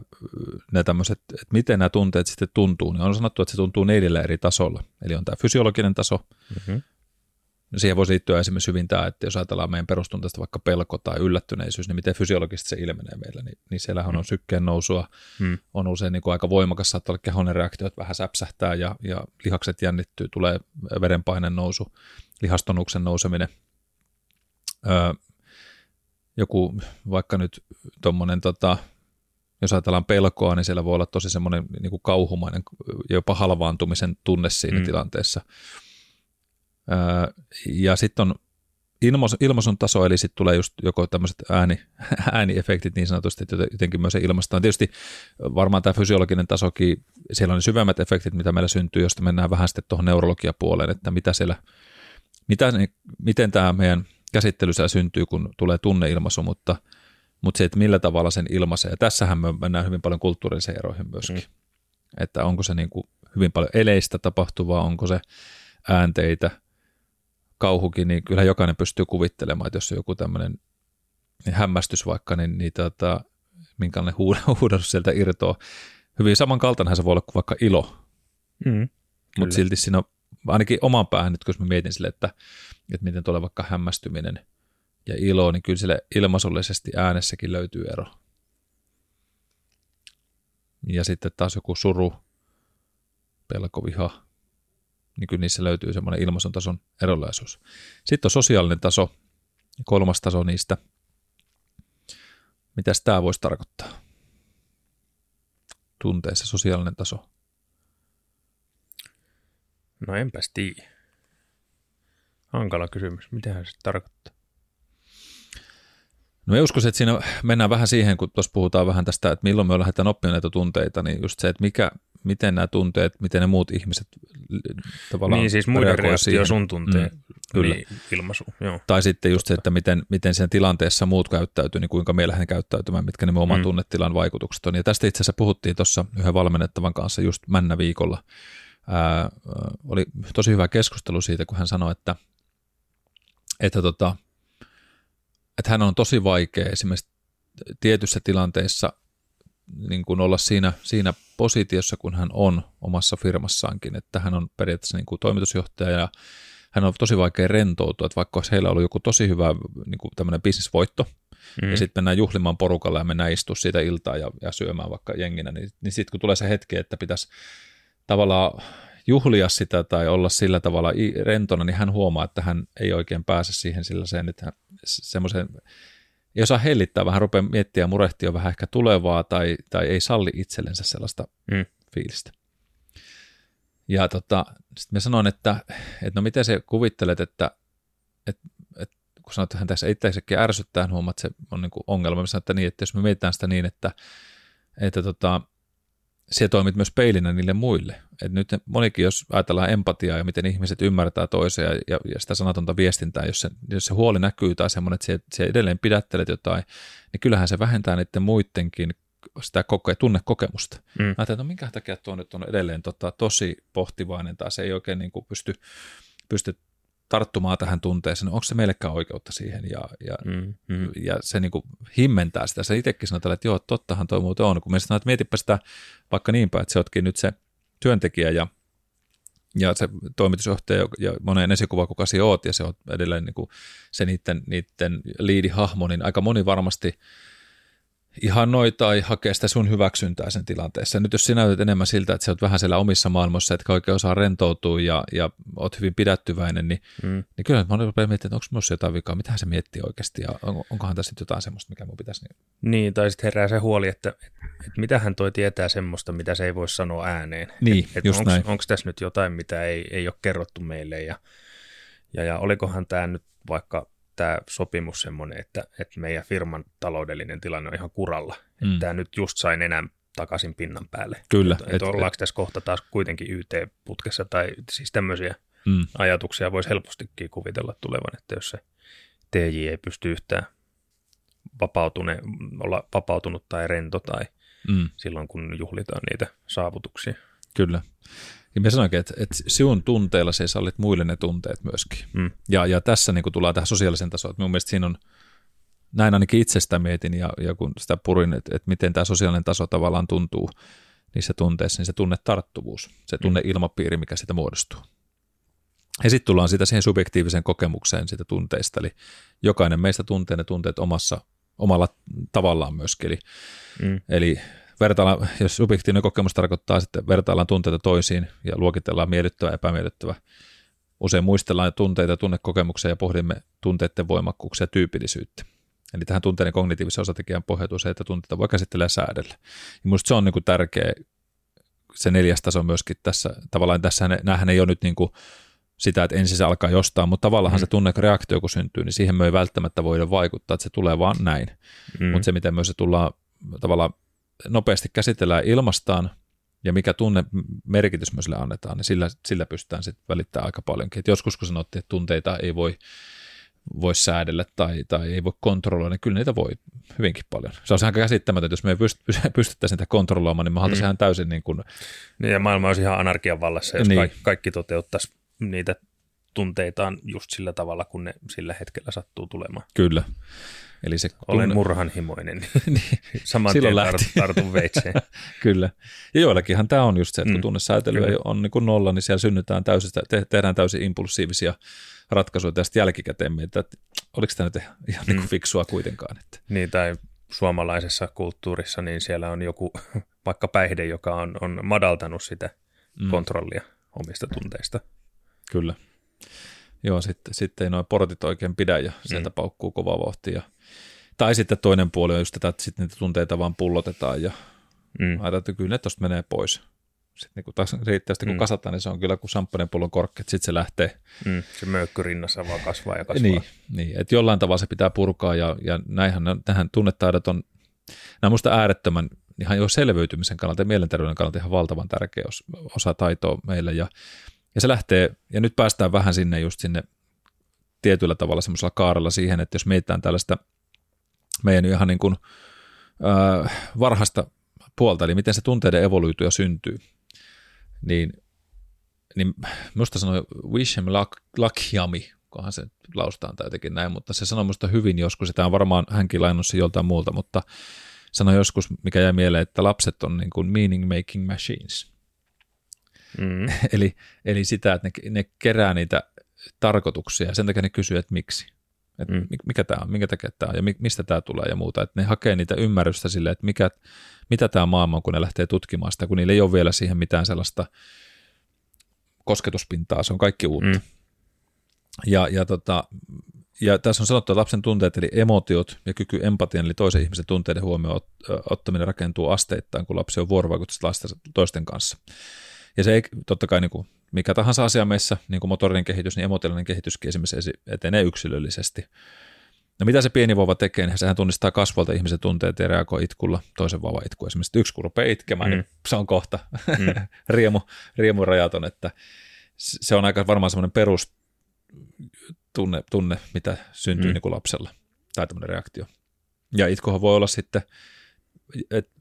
nämä tämmöiset, että miten nämä tunteet sitten tuntuu, niin on sanottu, että se tuntuu neljällä eri tasolla. Eli on tämä fysiologinen taso, mm-hmm. siihen voisi liittyä esimerkiksi hyvin tämä, että jos ajatellaan meidän perustunteesta vaikka pelko tai yllättyneisyys, niin miten fysiologisesti se ilmenee meillä, niin, niin siellähän mm. on sykkeen nousua, mm. on usein niin kuin aika voimakas, saattaa olla kehonen reaktio, että vähän säpsähtää ja, ja lihakset jännittyy, tulee verenpaineen nousu, lihastonuksen nouseminen. Öö, joku vaikka nyt tuommoinen, tota, jos ajatellaan pelkoa, niin siellä voi olla tosi semmoinen niin kuin kauhumainen, jopa halvaantumisen tunne siinä mm. tilanteessa. Öö, ja sitten on ilmaisun, ilmaisun taso, eli sitten tulee just joko tämmöiset ääni, ääniefektit niin sanotusti, että jotenkin myös se ilmastaan. Tietysti varmaan tämä fysiologinen tasokin, siellä on ne syvemmät efektit, mitä meillä syntyy, josta mennään vähän sitten tuohon neurologiapuoleen, että mitä siellä, mitä, miten tämä meidän käsittelyssä syntyy, kun tulee tunneilmaisu, mutta, mutta se, että millä tavalla sen ilmaisee. Ja tässähän me mennään hyvin paljon kulttuurisiin eroihin myöskin. Mm. Että onko se niin kuin hyvin paljon eleistä tapahtuvaa, onko se äänteitä, kauhukin, niin kyllä jokainen pystyy kuvittelemaan, että jos on joku tämmöinen hämmästys vaikka, niin, niin tota, minkälainen huudahdus sieltä irtoaa. Hyvin samankaltainen se voi olla kuin vaikka ilo, mm, mutta silti siinä on ainakin oman päähän nyt, kun mä mietin sille, että, että miten tulee vaikka hämmästyminen ja ilo, niin kyllä sille ilmaisullisesti äänessäkin löytyy ero. Ja sitten taas joku suru, pelko, viha, niin kyllä niissä löytyy semmoinen ilmaisun tason erilaisuus. Sitten on sosiaalinen taso, kolmas taso niistä. Mitäs tämä voisi tarkoittaa? Tunteessa sosiaalinen taso. No enpäs tiedä. Hankala kysymys. Mitähän se tarkoittaa? No mä uskoisin, että siinä mennään vähän siihen, kun tuossa puhutaan vähän tästä, että milloin me lähdetään oppimaan näitä tunteita, niin just se, että mikä, miten nämä tunteet, miten ne muut ihmiset tavallaan Niin siis muiden reaktio siihen. sun tunteen Mm, mm, kyllä. niin, ilmaisu. Joo. Tai sitten just se, että miten, miten sen tilanteessa muut käyttäytyy, niin kuinka me lähden käyttäytymään, mitkä ne oman Mm. tunnetilan vaikutukset on. Ja tästä itse asiassa puhuttiin tuossa yhden valmennettavan kanssa just männä viikolla. Ää, oli tosi hyvä keskustelu siitä, kun hän sanoi, että, että, tota, että hän on tosi vaikea esimerkiksi tietyssä tilanteessa niin kuin olla siinä, siinä positiossa, kun hän on omassa firmassaankin, että hän on periaatteessa niin kuin toimitusjohtaja ja hän on tosi vaikea rentoutua, että vaikka olisi heillä ollut joku tosi hyvä niin kuin tämmöinen bisnesvoitto, mm. ja sitten mennään juhlimaan porukalla ja mennään istua siitä iltaa ja, ja syömään vaikka jenginä, niin, niin sitten kun tulee se hetki, että pitäisi tavallaan juhlia sitä tai olla sillä tavalla rentona, niin hän huomaa, että hän ei oikein pääse siihen sillä sen, että hän semmoisen, ei osaa hellittää, vähän rupeaa miettiä ja murehtia vähän ehkä tulevaa tai, tai ei salli itsellensä sellaista Mm. fiilistä. Ja tota, sitten mä sanoin, että, että no miten sä kuvittelet, että, että, että kun sanoit, että hän tässä itsekin ärsyttää, hän huomaa, että se on niin kuin ongelma. Mä sanoin, että niin, että jos me mietitään sitä niin, että, että tota, se toimit myös peilinä niille muille. Et nyt monikin, jos ajatellaan empatiaa ja miten ihmiset ymmärtää toisia ja, ja sitä sanatonta viestintää, jos se, jos se huoli näkyy tai semmoinen, että se, se edelleen pidättelet jotain, niin kyllähän se vähentää niiden muidenkin sitä koke, tunnekokemusta. Mm. Ajattelin, että no minkä takia tuo nyt on edelleen tota, tosi pohtivainen tai se ei oikein niin kuin pysty, pysty tarttumaan tähän tunteeseen. Onko se meillekään oikeutta siihen? Ja, ja, Mm. Mm. ja se niin kuin himmentää sitä. Se itsekin sanoo tällä, että joo, tottahan toi muuten on. Kun me sanoin, että mietipä sitä vaikka niin päin, että se ootkin nyt se työntekijä ja, ja se toimitusjohtaja ja monen esikuva, kuka sinä oot, ja se on edelleen niin kuin se niiden, niiden liidihahmo, niin aika moni varmasti ihannoi tai hakee sitä sun hyväksyntää sen tilanteessa. Nyt jos sinä näytät enemmän siltä, että sä oot vähän siellä omissa maailmassa, etkä oikein osaa rentoutua ja, ja oot hyvin pidättyväinen, niin, Mm. niin kyllä mä rupean miettimään, että onko minussa jotain vikaa, mitä se miettii oikeasti ja on, onkohan tässä nyt jotain semmoista, mikä mun pitäisi... Niin... Niin, tai sitten herää se huoli, että, että, että mitähän toi tietää semmoista, mitä se ei voi sanoa ääneen. Niin, että just näin. Onko tässä nyt jotain, mitä ei, ei ole kerrottu meille ja, ja, ja olikohan tämä nyt vaikka tämä sopimus semmoinen, että, että meidän firman taloudellinen tilanne on ihan kuralla. Mm. Että tämä nyt just sai enää takaisin pinnan päälle. Kyllä. Että, että ollaanko tässä kohta taas kuitenkin YT-putkessa tai siis tämmöisiä Mm, ajatuksia voisi helpostikin kuvitella tulevan, että jos se TJ ei pysty yhtään vapautune, olla vapautunut tai rento tai mm, silloin, kun juhlitaan niitä saavutuksia. kyllä. Ja mä sanoinkin, että, että sinun tunteilla se sallit muille ne tunteet myöskin. Mm. Ja, ja tässä niin tullaan tähän sosiaalisen tasoon. Että mun mielestä siinä on, näin ainakin itsestä mietin ja, ja kun sitä purin, että, että miten tämä sosiaalinen taso tavallaan tuntuu niissä tunteissa, niin se tunnetarttuvuus, se tunneilmapiiri, mikä siitä muodostuu. Ja sitten tullaan siitä siihen subjektiiviseen kokemukseen siitä tunteista, eli jokainen meistä tuntee ne tunteet omassa, omalla tavallaan myöskin. Eli, Mm. eli vertaillaan, jos subjektiivinen kokemus tarkoittaa, että vertaillaan tunteita toisiin ja luokitellaan miellyttävä, epämiellyttävä. Usein muistellaan tunteita, tunnekokemuksia ja pohdimme tunteiden voimakkuuksia ja tyypillisyyttä. Eli tähän tunteiden kognitiivisen osatekijän pohjautuu se, että tunteita voi käsitellä ja säädellä. Ja minusta se on niin kuin tärkeä, se neljäs taso myöskin tässä. Tavallaan tässä näähän ei ole nyt niin kuin sitä, että ensin se alkaa jostain, mutta tavallaan mm. se tunnereaktio, kun syntyy, niin siihen me ei välttämättä voida vaikuttaa, että se tulee vaan näin. Mm. Mutta se, miten myös se tullaan tavallaan nopeasti käsitellään ilmastaan ja mikä tunne merkitys myös sille annetaan, niin sillä, sillä pystytään sitten välittämään aika paljonkin. Et joskus kun sanottiin, että tunteita ei voi, voi säädellä tai, tai ei voi kontrolloida, niin kyllä niitä voi hyvinkin paljon. Se on aika käsittämätöntä, jos me ei pyst- pystyttäisiin niitä kontrolloimaan, niin me Mm. ihan täysin niin kuin, Niin, ja maailma olisi ihan anarkian vallassa, jos Niin. kaikki, kaikki toteuttaisi niitä tunteitaan just sillä tavalla, kun ne sillä hetkellä sattuu tulemaan. kyllä. Eli se Olen tunne- murhanhimoinen. niin, Saman Silloin tien lähti. tar- tartun veitseen. Kyllä. Ja joillakinhan tämä on just se, että kun Mm, tunnesäätely ei on niin kuin nolla, niin siellä synnytään täysistä, te- tehdään täysin impulsiivisia ratkaisuja tästä jälkikäteen mietitään, että oliko tämä nyt ihan niin kuin Mm. fiksua kuitenkaan. Että. Niin, tai suomalaisessa kulttuurissa, niin siellä on joku vaikka päihde, joka on, on madaltanut sitä Mm, kontrollia omista tunteista. Kyllä. Joo, sitten, sitten ei noin portit oikein pidä ja sieltä Mm. paukkuu kova vauhti. Ja, tai sitten toinen puoli on just tätä, että sitten niitä tunteita vaan pullotetaan ja Mm. ajatellaan, että kyllä ne tuosta menee pois. sitten niin kun taas riittävästi kun mm. kasataan, niin se on kyllä kuin samppanjapullon korkki, että sitten se lähtee. Mm, se möykky rinnassa vaan kasvaa ja kasvaa. Niin, niin että jollain tavalla se pitää purkaa ja, ja näinhän tähän tunnetaidot on, nämä on minusta äärettömän ihan jo selviytymisen kannalta ja mielenterveyden kannalta ihan valtavan tärkeä osa taitoa meille ja, ja se lähtee, ja nyt päästään vähän sinne just sinne tietyllä tavalla semmoisella kaarella siihen, että jos mietitään tällaista meidän ihan niin kuin, äh, varhaista puolta, eli miten se tunteiden evolyytio syntyy, niin, niin minusta sanoi Wishem Lakyami, kunhan se laustaan tai jotenkin näin, mutta se sanoi minusta hyvin joskus, sitä on varmaan hänkin lainannut joltain muulta, mutta sanoi joskus, mikä jäi mieleen, että lapset on niin kuin meaning making machines. Mm. eli, eli sitä, että ne, ne kerää niitä tarkoituksia ja sen takia ne kysyy, että miksi. Että mm. mikä tämä on, minkä takia tämä on ja mistä tämä tulee ja muuta. Että ne hakee niitä ymmärrystä sille, että mikä, mitä tämä maailma on, kun ne lähtee tutkimaan sitä, kun niillä ei ole vielä siihen mitään sellaista kosketuspintaa, se on kaikki uutta. Mm. Ja, ja, tota, ja tässä on sanottu, että lapsen tunteet eli emotiot ja kyky empatian eli toisen ihmisen tunteiden huomioon ottaminen rakentuu asteittain, kun lapsi on vuorovaikutuksessa toisten kanssa. Ja se ei totta kai niin kuin mikä tahansa asia meissä, niin kuin motorinen kehitys, niin emotionaalinen kehityskin esimerkiksi etenee yksilöllisesti. No mitä se pieni vauva tekee, niin sehän tunnistaa kasvolta ihmisen tunteet ja reagoi itkulla toisen vauvan itku. Esimerkiksi yksi kun rupeaa itkemään, niin mm. niin se on kohta mm. riemu, riemu rajaton, että se on aika varmaan semmoinen perus tunne, tunne mitä syntyy mm. niin kuin lapsella, tai tämmöinen reaktio. Ja itkuhan voi olla sitten, että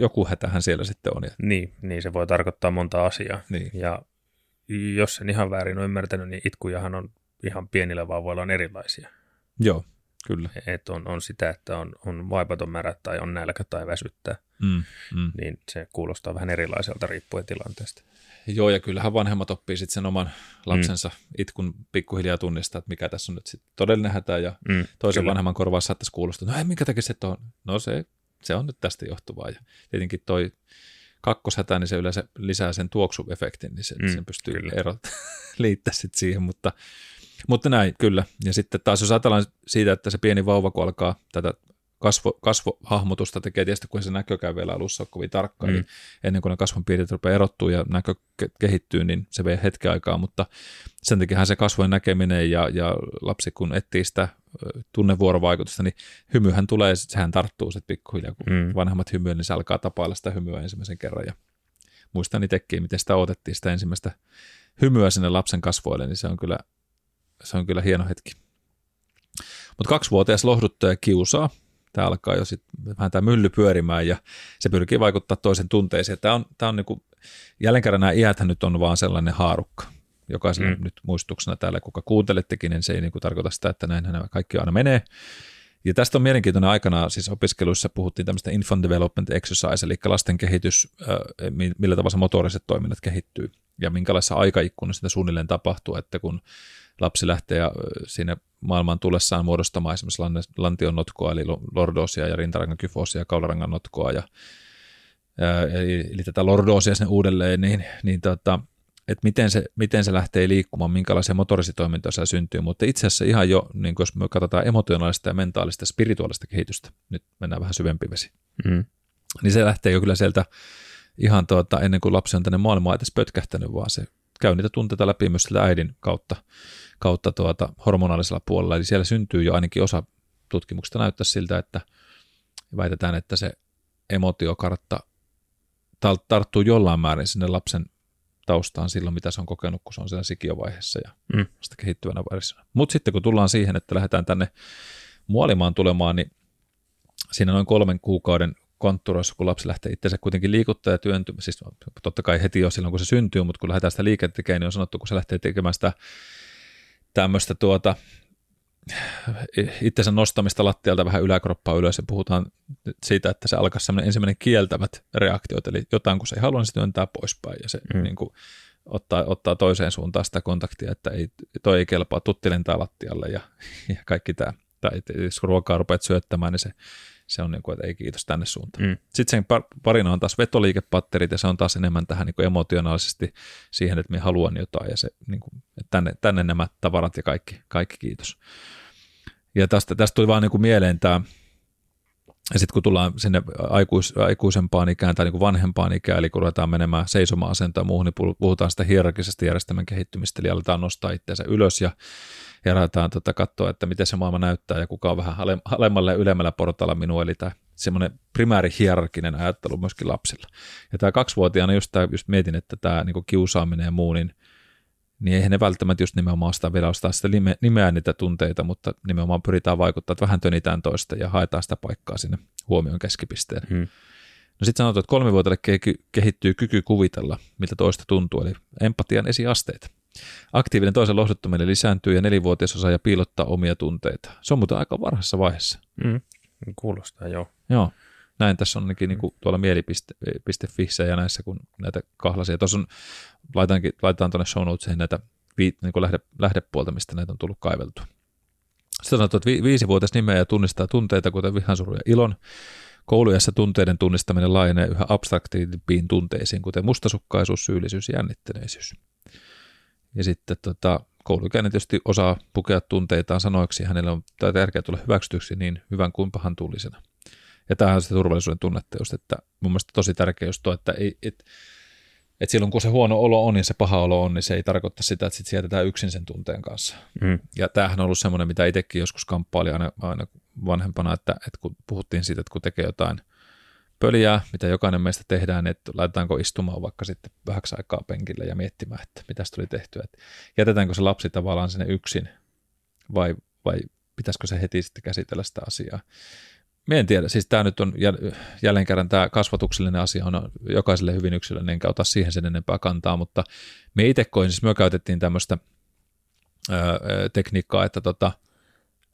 joku hätähän siellä sitten on. Niin, niin, se voi tarkoittaa monta asiaa. Niin. Ja jos en ihan väärin ole ymmärtänyt, niin itkujahan on ihan pienillä vauvoilla on erilaisia. Joo, kyllä. Et on, on sitä, että on, on vaipaton märä tai on nälkä tai väsyttää, mm, mm. niin se kuulostaa vähän erilaiselta riippuen tilanteesta. Joo, ja kyllähän vanhemmat oppii sitten sen oman lapsensa mm. itkun pikkuhiljaa tunnistaa, että mikä tässä on nyt sitten todellinen hätä, ja mm, toisen kyllä. vanhemman korvaa saattaisi kuulostaa, no ei, minkä takia se on? No se, se on nyt tästä johtuvaa, ja tietenkin toi kakkoshätä, niin se yleensä lisää sen tuoksuefektin, niin sen, mm, sen pystyy erot liittää sitten siihen, mutta, mutta näin, kyllä. Ja sitten taas jos ajatellaan siitä, että se pieni vauva, kun alkaa tätä kasvo, kasvohahmotusta tekee tietysti, kun se näkökään vielä alussa on kovin tarkka, mm. niin ennen kuin ne kasvonpiirteet rupeaa erottuu ja näkö kehittyy, niin se vie hetken aikaa, mutta sen takia se kasvojen näkeminen ja, ja lapsi kun etsii sitä tunnevuorovaikutusta, niin hymyhän tulee, sehän tarttuu sitten pikkuhiljaa, kun mm. vanhemmat hymyä, niin se alkaa tapailla sitä hymyä ensimmäisen kerran ja muistan itsekin, miten sitä otettiin sitä ensimmäistä hymyä sinne lapsen kasvoille, niin se on kyllä, se on kyllä hieno hetki. Mutta kaksivuotias lohduttaa ja kiusaa, tämä alkaa jo sitten vähän tämä mylly pyörimään ja se pyrkii vaikuttaa toisen tunteisiin. Tämä on, tämä on niin kuin, jälleen kerran nämä iäthän nyt on vaan sellainen haarukka. Jokaiselle mm. nyt muistuksena täällä, kuka kuuntelettekin, niin se ei niin kuin tarkoita sitä, että näin nämä kaikki aina menee. Ja tästä on mielenkiintoinen aikana, siis opiskeluissa puhuttiin tämmöistä infant development exercise, eli lasten kehitys, millä tavalla motoriset toiminnat kehittyy ja minkälaisessa aikaikkunassa sitä suunnilleen tapahtuu, että kun lapsi lähtee siinä maailman tulessaan muodostamaan esimerkiksi lantion notkoa, eli lordoosia ja rintarangan kyfoosia ja kaularangan notkoa, ja, eli, eli tätä lordoosia sen uudelleen, niin, niin tota, että miten se, miten se lähtee liikkumaan, minkälaisia motorisitoimintoja siellä syntyy, mutta itse asiassa ihan jo, niin jos me katsotaan emotionaalista ja mentaalista ja spirituaalista kehitystä, nyt mennään vähän syvempi vesi, mm. niin se lähtee jo kyllä sieltä ihan tuota, ennen kuin lapsi on tänne maailmaan edes pötkähtänyt, vaan se käy niitä tunteita läpi myös äidin kautta, kautta tuota, hormonaalisella puolella. Eli siellä syntyy jo ainakin osa tutkimuksista näyttää siltä, että väitetään, että se emotiokartta tarttuu jollain määrin sinne lapsen taustaan silloin, mitä se on kokenut, kun se on siellä sikiövaiheessa ja mm. vasta kehittyvänä versiona. Mutta sitten kun tullaan siihen, että lähdetään tänne muolimaan tulemaan, niin siinä noin kolmen kuukauden kontturoissa, kun lapsi lähtee itseensä kuitenkin liikuttaa ja työntymään, siis totta kai heti jo silloin, kun se syntyy, mutta kun lähdetään sitä liikettä tekemään, niin on sanottu, kun se lähtee tekemään sitä tämmöistä tuota, itsensä nostamista lattialta vähän yläkroppaa ylös ja puhutaan siitä, että se alkaa semmoinen ensimmäinen kieltävät reaktiot, eli jotain kun se ei halua, niin se työntää poispäin ja se mm. niin kuin, ottaa, ottaa toiseen suuntaan sitä kontaktia, että ei, toi ei kelpaa, tutti lentää lattialle ja, ja kaikki tämä. Tai jos ruokaa rupeat syöttämään, niin se se on niin kuin, että ei kiitos tänne suuntaan. Mm. Sitten sen parina on taas vetoliikepatterit ja se on taas enemmän tähän niin kuin emotionaalisesti siihen, että me haluan jotain ja se, niin kuin, että tänne, tänne nämä tavarat ja kaikki, kaikki kiitos. Ja tästä, tästä tuli vaan niin kuin mieleen tämä, sitten kun tullaan sinne aikuis, aikuisempaan ikään tai niin kuin vanhempaan ikään, eli kun ruvetaan menemään seisoma-asentoon muuhun, niin puhutaan sitä hierarkisesta järjestelmän kehittymistä, eli aletaan nostaa itseänsä ylös ja, ja aletaan tota, katsoa, että miten se maailma näyttää ja kuka on vähän alemmalle ja ylemmällä portaalla minua, eli tämä semmoinen primääri hierarkinen ajattelu myöskin lapsilla. Ja tämä kaksivuotiaana just, tämä, just mietin, että tämä niin kiusaaminen ja muu, niin niin eihän ne välttämättä just nimenomaan sitä vielä ostaa sitä nimeä niitä tunteita, mutta nimenomaan pyritään vaikuttaa, että vähän tönitään toista ja haetaan sitä paikkaa sinne huomion keskipisteen. Hmm. No sitten sanotaan, että kolmivuotiaille kehittyy kyky kuvitella, miltä toista tuntuu, eli empatian esiasteet. Aktiivinen toisen lohduttaminen lisääntyy ja nelivuotias osaa piilottaa omia tunteita. Se on muuten aika varhaisessa vaiheessa. Hmm. Kuulostaa, joo. Joo näin tässä on ainakin niin kuin tuolla mieli.fissä ja näissä, kun näitä kahlasia. Tuossa on, laitankin, laitetaan tuonne show notesiin näitä vi, niin kuin lähde, lähdepuolta, mistä näitä on tullut kaiveltua. Sitten sanotaan, että vi, viisivuotias nimeä ja tunnistaa tunteita, kuten vihansuru ja ilon. Koulujassa tunteiden tunnistaminen laajenee yhä abstraktiimpiin tunteisiin, kuten mustasukkaisuus, syyllisyys ja jännittäneisyys. Ja sitten tota, kouluikäinen tietysti osaa pukea tunteitaan sanoiksi, hänellä on tärkeää tulla hyväksytyksi niin hyvän kuin pahan tullisena. Ja tämähän on se turvallisuuden tunnetta just, että mun mielestä tosi tärkeä just tuo, että ei, et, et silloin kun se huono olo on ja se paha olo on, niin se ei tarkoita sitä, että sit sietään yksin sen tunteen kanssa. Mm. Ja tämähän on ollut semmoinen, mitä itsekin joskus kamppaili aina, aina vanhempana, että, että kun puhuttiin siitä, että kun tekee jotain pöliää, mitä jokainen meistä tehdään, niin että laitetaanko istumaan vaikka sitten vähäksi aikaa penkille ja miettimään, että mitä tuli tehtyä. Että jätetäänkö se lapsi tavallaan sinne yksin vai, vai pitäisikö se heti sitten käsitellä sitä asiaa. Mie en tiedä, siis tämä nyt on jälleen kerran tämä kasvatuksellinen asia on jokaiselle hyvin yksilöllinen, enkä ota siihen sen enempää kantaa, mutta me itse koin, siis me käytettiin tämmöistä öö, tekniikkaa, että, tota,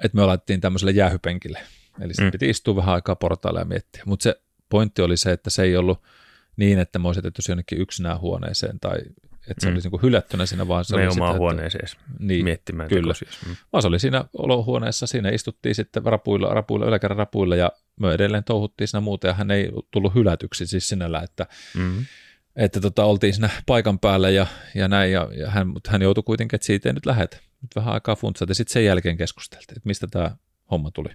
että me laitettiin tämmöiselle jäähypenkille, eli se mm. piti istua vähän aikaa portailla ja miettiä, mutta se pointti oli se, että se ei ollut niin, että me olisi jätetty jonnekin yksinään huoneeseen tai että se mm. olisi niin hylättynä siinä, vaan se Me oli omaa sitä, huoneeseen niin, miettimään kyllä. Mm. Vaan se oli siinä olohuoneessa, siinä istuttiin sitten rapuilla, rapuilla yläkerran rapuilla ja me edelleen touhuttiin siinä muuta ja hän ei tullut hylätyksi siis sinällä, että, mm. että tota, oltiin siinä paikan päällä ja, ja näin ja, ja hän, mutta hän joutui kuitenkin, että siitä ei nyt lähetä. Nyt vähän aikaa funtsat ja sitten sen jälkeen keskusteltiin, että mistä tämä homma tuli.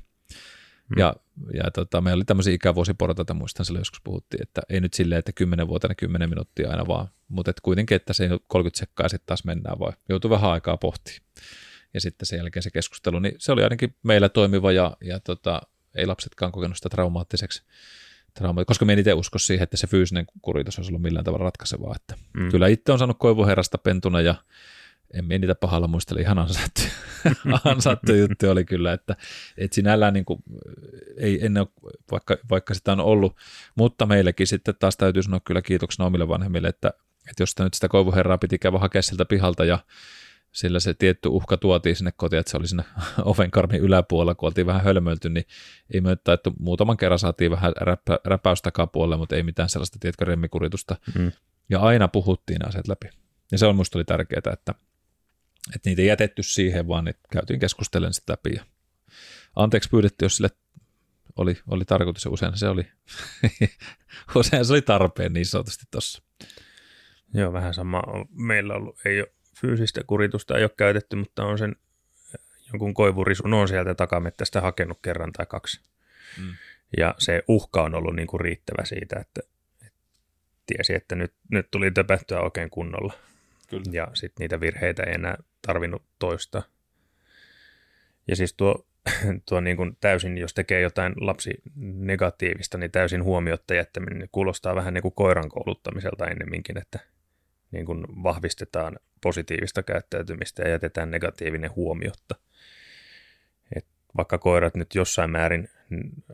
Mm. Ja, ja tota, meillä oli tämmöisiä ikävuosiportaita, muistan sillä joskus puhuttiin, että ei nyt silleen, että 10 vuotena 10 minuuttia aina vaan, mutta et kuitenkin, että se 30 sekkaa ja sitten taas mennään vaan. Joutuu vähän aikaa pohtimaan. Ja sitten sen jälkeen se keskustelu, niin se oli ainakin meillä toimiva ja, ja tota, ei lapsetkaan kokenut sitä traumaattiseksi. Trauma, koska me en itse usko siihen, että se fyysinen kuritus olisi ollut millään tavalla ratkaisevaa. Että mm. Kyllä itse on saanut koivuherrasta pentuna ja en minä niitä pahalla muistele, ihan ansattu, ansattu juttu oli kyllä, että, että sinällään niin kuin, ei ennen, vaikka, vaikka sitä on ollut, mutta meillekin sitten taas täytyy sanoa kyllä kiitoksena omille vanhemmille, että, että jos sitä nyt sitä koivuherraa piti käydä hakea sieltä pihalta ja sillä se tietty uhka tuotiin sinne kotiin, että se oli siinä ovenkarmin yläpuolella, kun oltiin vähän hölmöilty, niin ei me että muutaman kerran saatiin vähän räpä, räpäystä takapuolelle, mutta ei mitään sellaista, tiedätkö, remmikuritusta. Mm. Ja aina puhuttiin asiat läpi. Ja se on musta oli tärkeää, että että niitä ei jätetty siihen, vaan että käytiin keskustellen sitä läpi. Ja anteeksi pyydettiin, jos sille oli, oli tarkoitus ja usein se oli, usein se oli tarpeen niin sanotusti tuossa. Joo, vähän sama. Meillä ollut, ei ole fyysistä kuritusta, ei ole käytetty, mutta on sen jonkun koivurisun on sieltä takamettästä hakenut kerran tai kaksi. Mm. Ja se uhka on ollut niin kuin riittävä siitä, että, että tiesi, että nyt, nyt tuli töpähtyä oikein kunnolla. Kyllä. Ja sitten niitä virheitä ei enää tarvinnut toista. Ja siis tuo, tuo niin kuin täysin, jos tekee jotain lapsi negatiivista, niin täysin huomiotta jättäminen niin kuulostaa vähän niin kuin koiran kouluttamiselta ennemminkin, että niin kuin vahvistetaan positiivista käyttäytymistä ja jätetään negatiivinen huomiotta. Et vaikka koirat nyt jossain määrin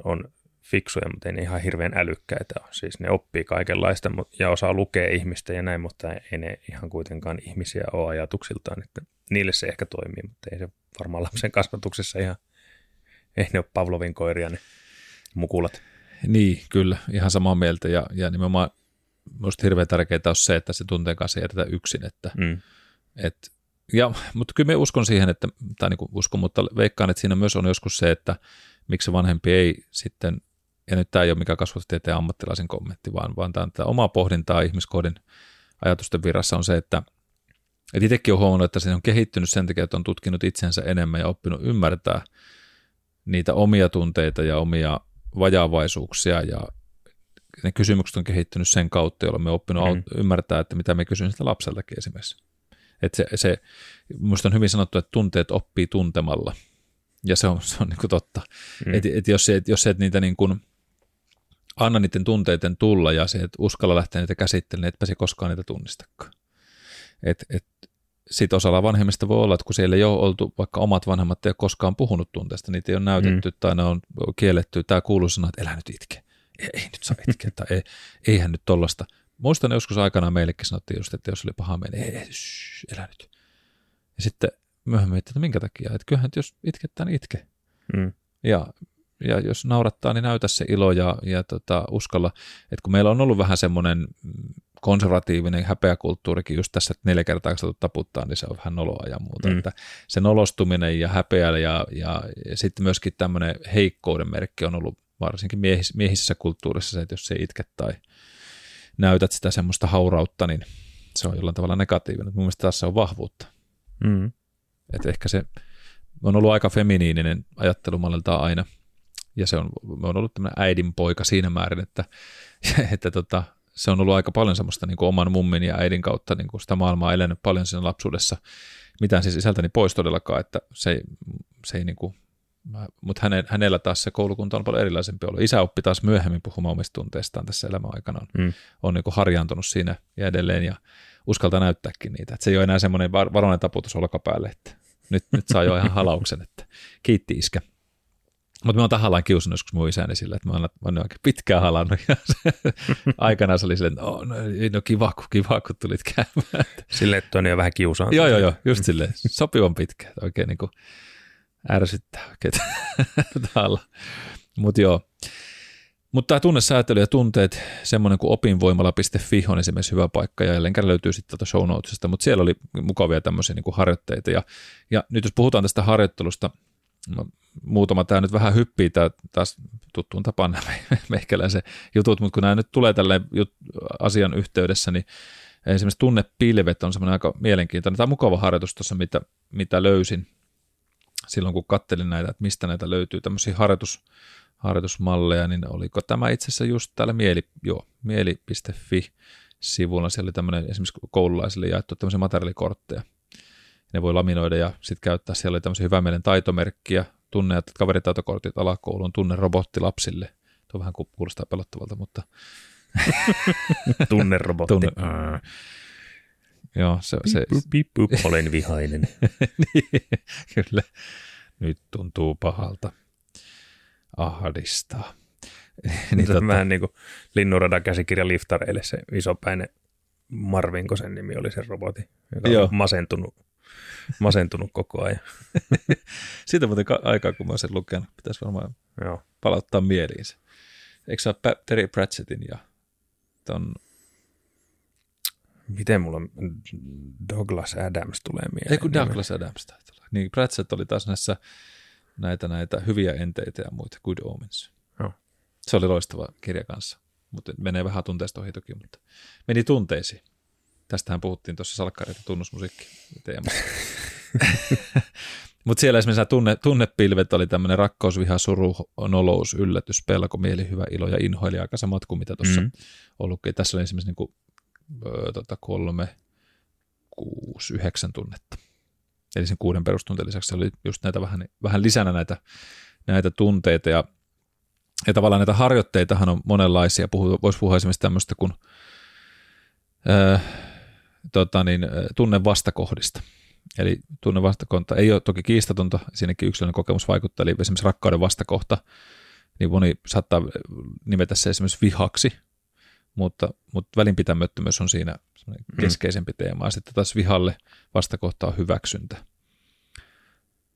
on fiksuja, mutta ei ne ihan hirveän älykkäitä ole. Siis ne oppii kaikenlaista ja osaa lukea ihmistä ja näin, mutta ei ne ihan kuitenkaan ihmisiä ole ajatuksiltaan. Että niille se ehkä toimii, mutta ei se varmaan lapsen kasvatuksessa ihan, ei ne ole Pavlovin koiria ne mukulat. Niin, kyllä, ihan samaa mieltä ja, ja nimenomaan minusta hirveän tärkeää on se, että se tunteen kanssa jätetään yksin, että mm. et, ja, mutta kyllä me uskon siihen, että, tai niin uskon, mutta veikkaan, että siinä myös on joskus se, että miksi vanhempi ei sitten ja nyt tämä ei ole mikään kasvatustieteen ammattilaisen kommentti, vaan, vaan tämä on tämä omaa pohdintaa ihmiskohdin ajatusten virassa on se, että et itsekin on huomannut, että se on kehittynyt sen takia, että on tutkinut itsensä enemmän ja oppinut ymmärtää niitä omia tunteita ja omia vajaavaisuuksia ja ne kysymykset on kehittynyt sen kautta, jolloin me oppinut mm. ymmärtää, että mitä me kysyn sitä lapseltakin esimerkiksi. Että se, se, minusta on hyvin sanottu, että tunteet oppii tuntemalla. Ja se on, se on niin totta. Mm. Että et jos, et, jos et niitä niin kuin, anna niiden tunteiden tulla ja se, että uskalla lähteä niitä käsittelemään, etpä se koskaan niitä tunnistakaan. Et, et, sitten osalla vanhemmista voi olla, että kun siellä ei ole oltu, vaikka omat vanhemmat ei ole koskaan puhunut tunteista, niitä ei ole näytetty mm. tai ne on kielletty. Tämä kuuluu sana, että elä nyt itke. Ei, ei nyt saa itkeä tai ei, eihän nyt tollasta. Muistan joskus aikanaan meillekin sanottiin just, että jos oli paha mieli, ei, ei shh, elä nyt. Ja sitten myöhemmin, että minkä takia, että kyllähän jos itkettää, niin itke. Mm. Ja, ja jos naurattaa, niin näytä se ilo ja, ja tota, uskalla, että kun meillä on ollut vähän semmoinen konservatiivinen häpeäkulttuurikin just tässä, että neljä kertaa kun taputtaa, niin se on vähän noloa ja muuta. Mm. Että se nolostuminen ja häpeä ja, ja, ja sitten myöskin tämmöinen heikkouden merkki on ollut varsinkin miehis, miehisessä kulttuurissa se, että jos se itket tai näytät sitä semmoista haurautta, niin se on jollain tavalla negatiivinen. Mun mielestä tässä on vahvuutta. Mm. Että ehkä se on ollut aika feminiininen ajattelumalliltaan aina, ja se on, on ollut tämmöinen äidin poika siinä määrin, että, että tota, se on ollut aika paljon semmoista niin kuin oman mummin ja äidin kautta niin kuin sitä maailmaa elänyt paljon siinä lapsuudessa. Mitään siis isältäni pois todellakaan, että se, se ei niin kuin, mutta häne, hänellä taas se koulukunta on paljon erilaisempi ollut. Isä oppi taas myöhemmin puhumaan omista tunteistaan tässä elämän aikana. Mm. On niin kuin harjaantunut siinä ja edelleen ja uskaltaa näyttääkin niitä. Että se ei ole enää semmoinen varoinen taputus olkapäälle, että nyt, nyt saa jo ihan halauksen, että kiitti iskä. Mutta mä oon tahallaan kiusannut joskus mun isäni sillä, että mä oon, mä oon oikein pitkään halannut. Ja se, aikanaan se oli silleen, että oh, no, no kiva, kun, kiva, kun tulit käymään. Silleen, että on jo vähän kiusaantunut. Joo, joo, joo, just silleen, sopivan pitkä. Oikein niin kuin ärsyttää oikein Mutta joo. Mutta tämä tunnesäätely ja tunteet, semmoinen kuin opinvoimala.fi on esimerkiksi hyvä paikka, ja jälleen kerran löytyy sitten tuota show notesista, mutta siellä oli mukavia tämmöisiä niin kuin harjoitteita. Ja, ja nyt jos puhutaan tästä harjoittelusta, no, muutama tämä nyt vähän hyppii tämä taas tuttuun tapaan nämä meikäläisen jutut, mutta kun nämä nyt tulee tälle asian yhteydessä, niin esimerkiksi tunnepilvet on semmoinen aika mielenkiintoinen. Tai mukava harjoitus tuossa, mitä, mitä löysin silloin, kun kattelin näitä, että mistä näitä löytyy. Tämmöisiä harjoitus, harjoitusmalleja, niin oliko tämä itse asiassa just täällä mieli, joo, mieli.fi sivulla, siellä oli tämmöinen esimerkiksi koululaisille jaettu tämmöisiä materiaalikortteja, ne voi laminoida ja sitten käyttää. Siellä oli tämmöisiä hyvä mielen taitomerkkiä, tunne- ja kaveritaitokortit alakouluun, tunne robotti lapsille. Tuo vähän kuulostaa pelottavalta, mutta... tunne robotti. Tunne. Joo, se, se... Pip, pip, pip, olen vihainen. niin, kyllä. Nyt tuntuu pahalta. Ahdistaa. niin, tota... Vähän niin kuin Linnunradan käsikirja liftareille se isopäinen Marvinko sen nimi oli se robotti, joka Joo. on masentunut masentunut koko ajan. Siitä muuten aikaa, kun mä oon sen lukenut. Pitäisi varmaan Joo. palauttaa mieliin se. Eikö se ole Terry Pratchettin ja ton... Miten mulla Douglas Adams tulee mieleen? Ei kun Douglas Adams taitaa Niin Pratchett oli taas näissä näitä, näitä hyviä enteitä ja muita, Good Omens. Joo. Se oli loistava kirja kanssa, mutta menee vähän tunteista ohi toki, mutta meni tunteisiin. Tästähän puhuttiin tuossa salkkareita tunnusmusiikki teemassa. Mutta siellä esimerkiksi tunne, tunnepilvet oli tämmöinen rakkaus, viha, suru, nolous, yllätys, pelko, mieli, hyvä, ilo ja inho, eli aika samat kuin mitä tuossa mm. ollutkin. Tässä oli esimerkiksi niin kuin, ö, tota, kolme, kuusi, yhdeksän tunnetta. Eli sen kuuden perustunteen lisäksi oli just näitä vähän, vähän lisänä näitä, näitä tunteita ja, ja tavallaan näitä harjoitteitahan on monenlaisia. Puhu, voisi puhua esimerkiksi tämmöistä kuin ö, tota niin, tunne vastakohdista. Eli tunne vastakohta ei ole toki kiistatonta, siinäkin yksilön kokemus vaikuttaa, eli esimerkiksi rakkauden vastakohta, niin moni saattaa nimetä se esimerkiksi vihaksi, mutta, mutta välinpitämättömyys on siinä mm. keskeisempi teema. Sitten taas vihalle vastakohta on hyväksyntä.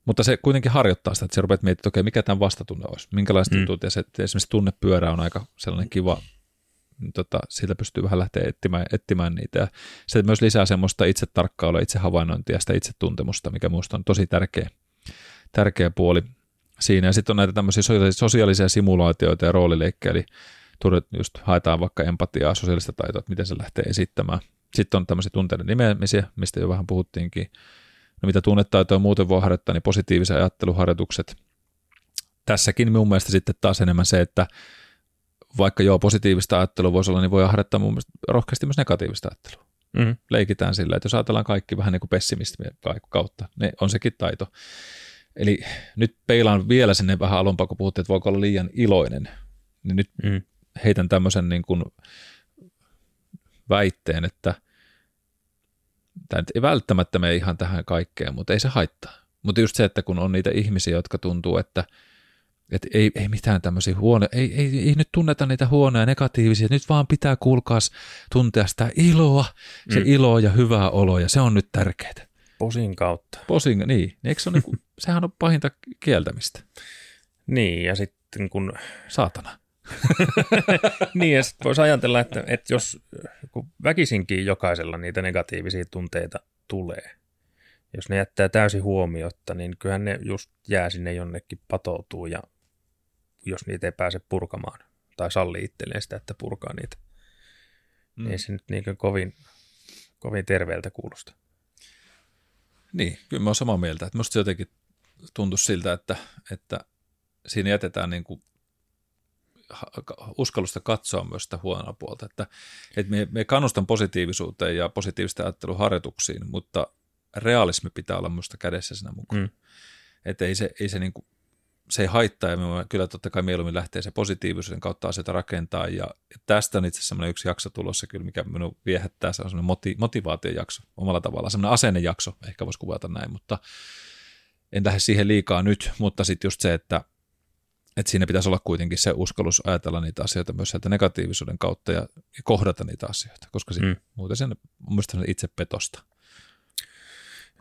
Mutta se kuitenkin harjoittaa sitä, että se rupeat miettimään, että okei, mikä tämä vastatunne olisi, minkälaiset mm. jutut, ja se, esimerkiksi tunnepyörä on aika sellainen kiva tota, siitä pystyy vähän lähteä etsimään, etsimään niitä. Ja se myös lisää semmoista itse tarkkailua, itse havainnointia, sitä itse tuntemusta, mikä minusta on tosi tärkeä, tärkeä puoli siinä. Ja sitten on näitä tämmöisiä sosiaalisia simulaatioita ja roolileikkejä, eli just haetaan vaikka empatiaa, sosiaalista taitoa, että miten se lähtee esittämään. Sitten on tämmöisiä tunteiden nimeämisiä, mistä jo vähän puhuttiinkin. No mitä tunnetaitoa muuten voi harjoittaa, niin positiivisen ajatteluharjoitukset, tässäkin mun mielestä sitten taas enemmän se, että vaikka joo positiivista ajattelua voisi olla, niin voi harjoittaa mun mielestä rohkeasti myös negatiivista ajattelua. Mm. Leikitään sillä, että jos ajatellaan kaikki vähän niin kuin pessimismiä kautta, niin on sekin taito. Eli nyt peilaan vielä sinne vähän alompaa, kun puhuttiin, että voiko olla liian iloinen, niin nyt mm. heitän tämmöisen niin kuin väitteen, että tämä ei välttämättä mene ihan tähän kaikkeen, mutta ei se haittaa. Mutta just se, että kun on niitä ihmisiä, jotka tuntuu, että – että ei, ei mitään tämmöisiä huonoja, ei, ei, ei nyt tunneta niitä huonoja negatiivisia, nyt vaan pitää kuulkaas tuntea sitä iloa, se mm. ilo ja hyvää oloa, ja se on nyt tärkeää. Posin kautta. Posin, niin. Eikö se on niinku, sehän on pahinta kieltämistä. Niin, ja sitten kun... Saatana. niin, ja sitten voisi ajatella, että, että jos kun väkisinkin jokaisella niitä negatiivisia tunteita tulee, jos ne jättää täysin huomiotta, niin kyllähän ne just jää sinne jonnekin patoutuu ja jos niitä ei pääse purkamaan tai salli itselleen sitä, että purkaa niitä. Mm. Ei se nyt niin kovin, kovin terveeltä kuulosta. Niin, kyllä mä oon samaa mieltä. Että musta se jotenkin tuntuu siltä, että, että siinä jätetään niin kuin uskallusta katsoa myös sitä huonoa puolta. Että, että me, me kannustan positiivisuuteen ja positiivista ajatteluharjoituksiin, mutta realismi pitää olla minusta kädessä siinä mukaan. Mm. Että ei se, ei se niin kuin se ei haittaa ja me kyllä totta kai mieluummin lähtee se positiivisuuden kautta asioita rakentaa ja, tästä on itse asiassa yksi jakso tulossa kyllä, mikä minun viehättää, se on semmoinen moti, motivaatiojakso omalla tavallaan, semmoinen asennejakso, ehkä voisi kuvata näin, mutta en lähde siihen liikaa nyt, mutta sitten just se, että, että siinä pitäisi olla kuitenkin se uskallus ajatella niitä asioita myös sieltä negatiivisuuden kautta ja, ja kohdata niitä asioita, koska sit, mm. muuten sen on itse petosta.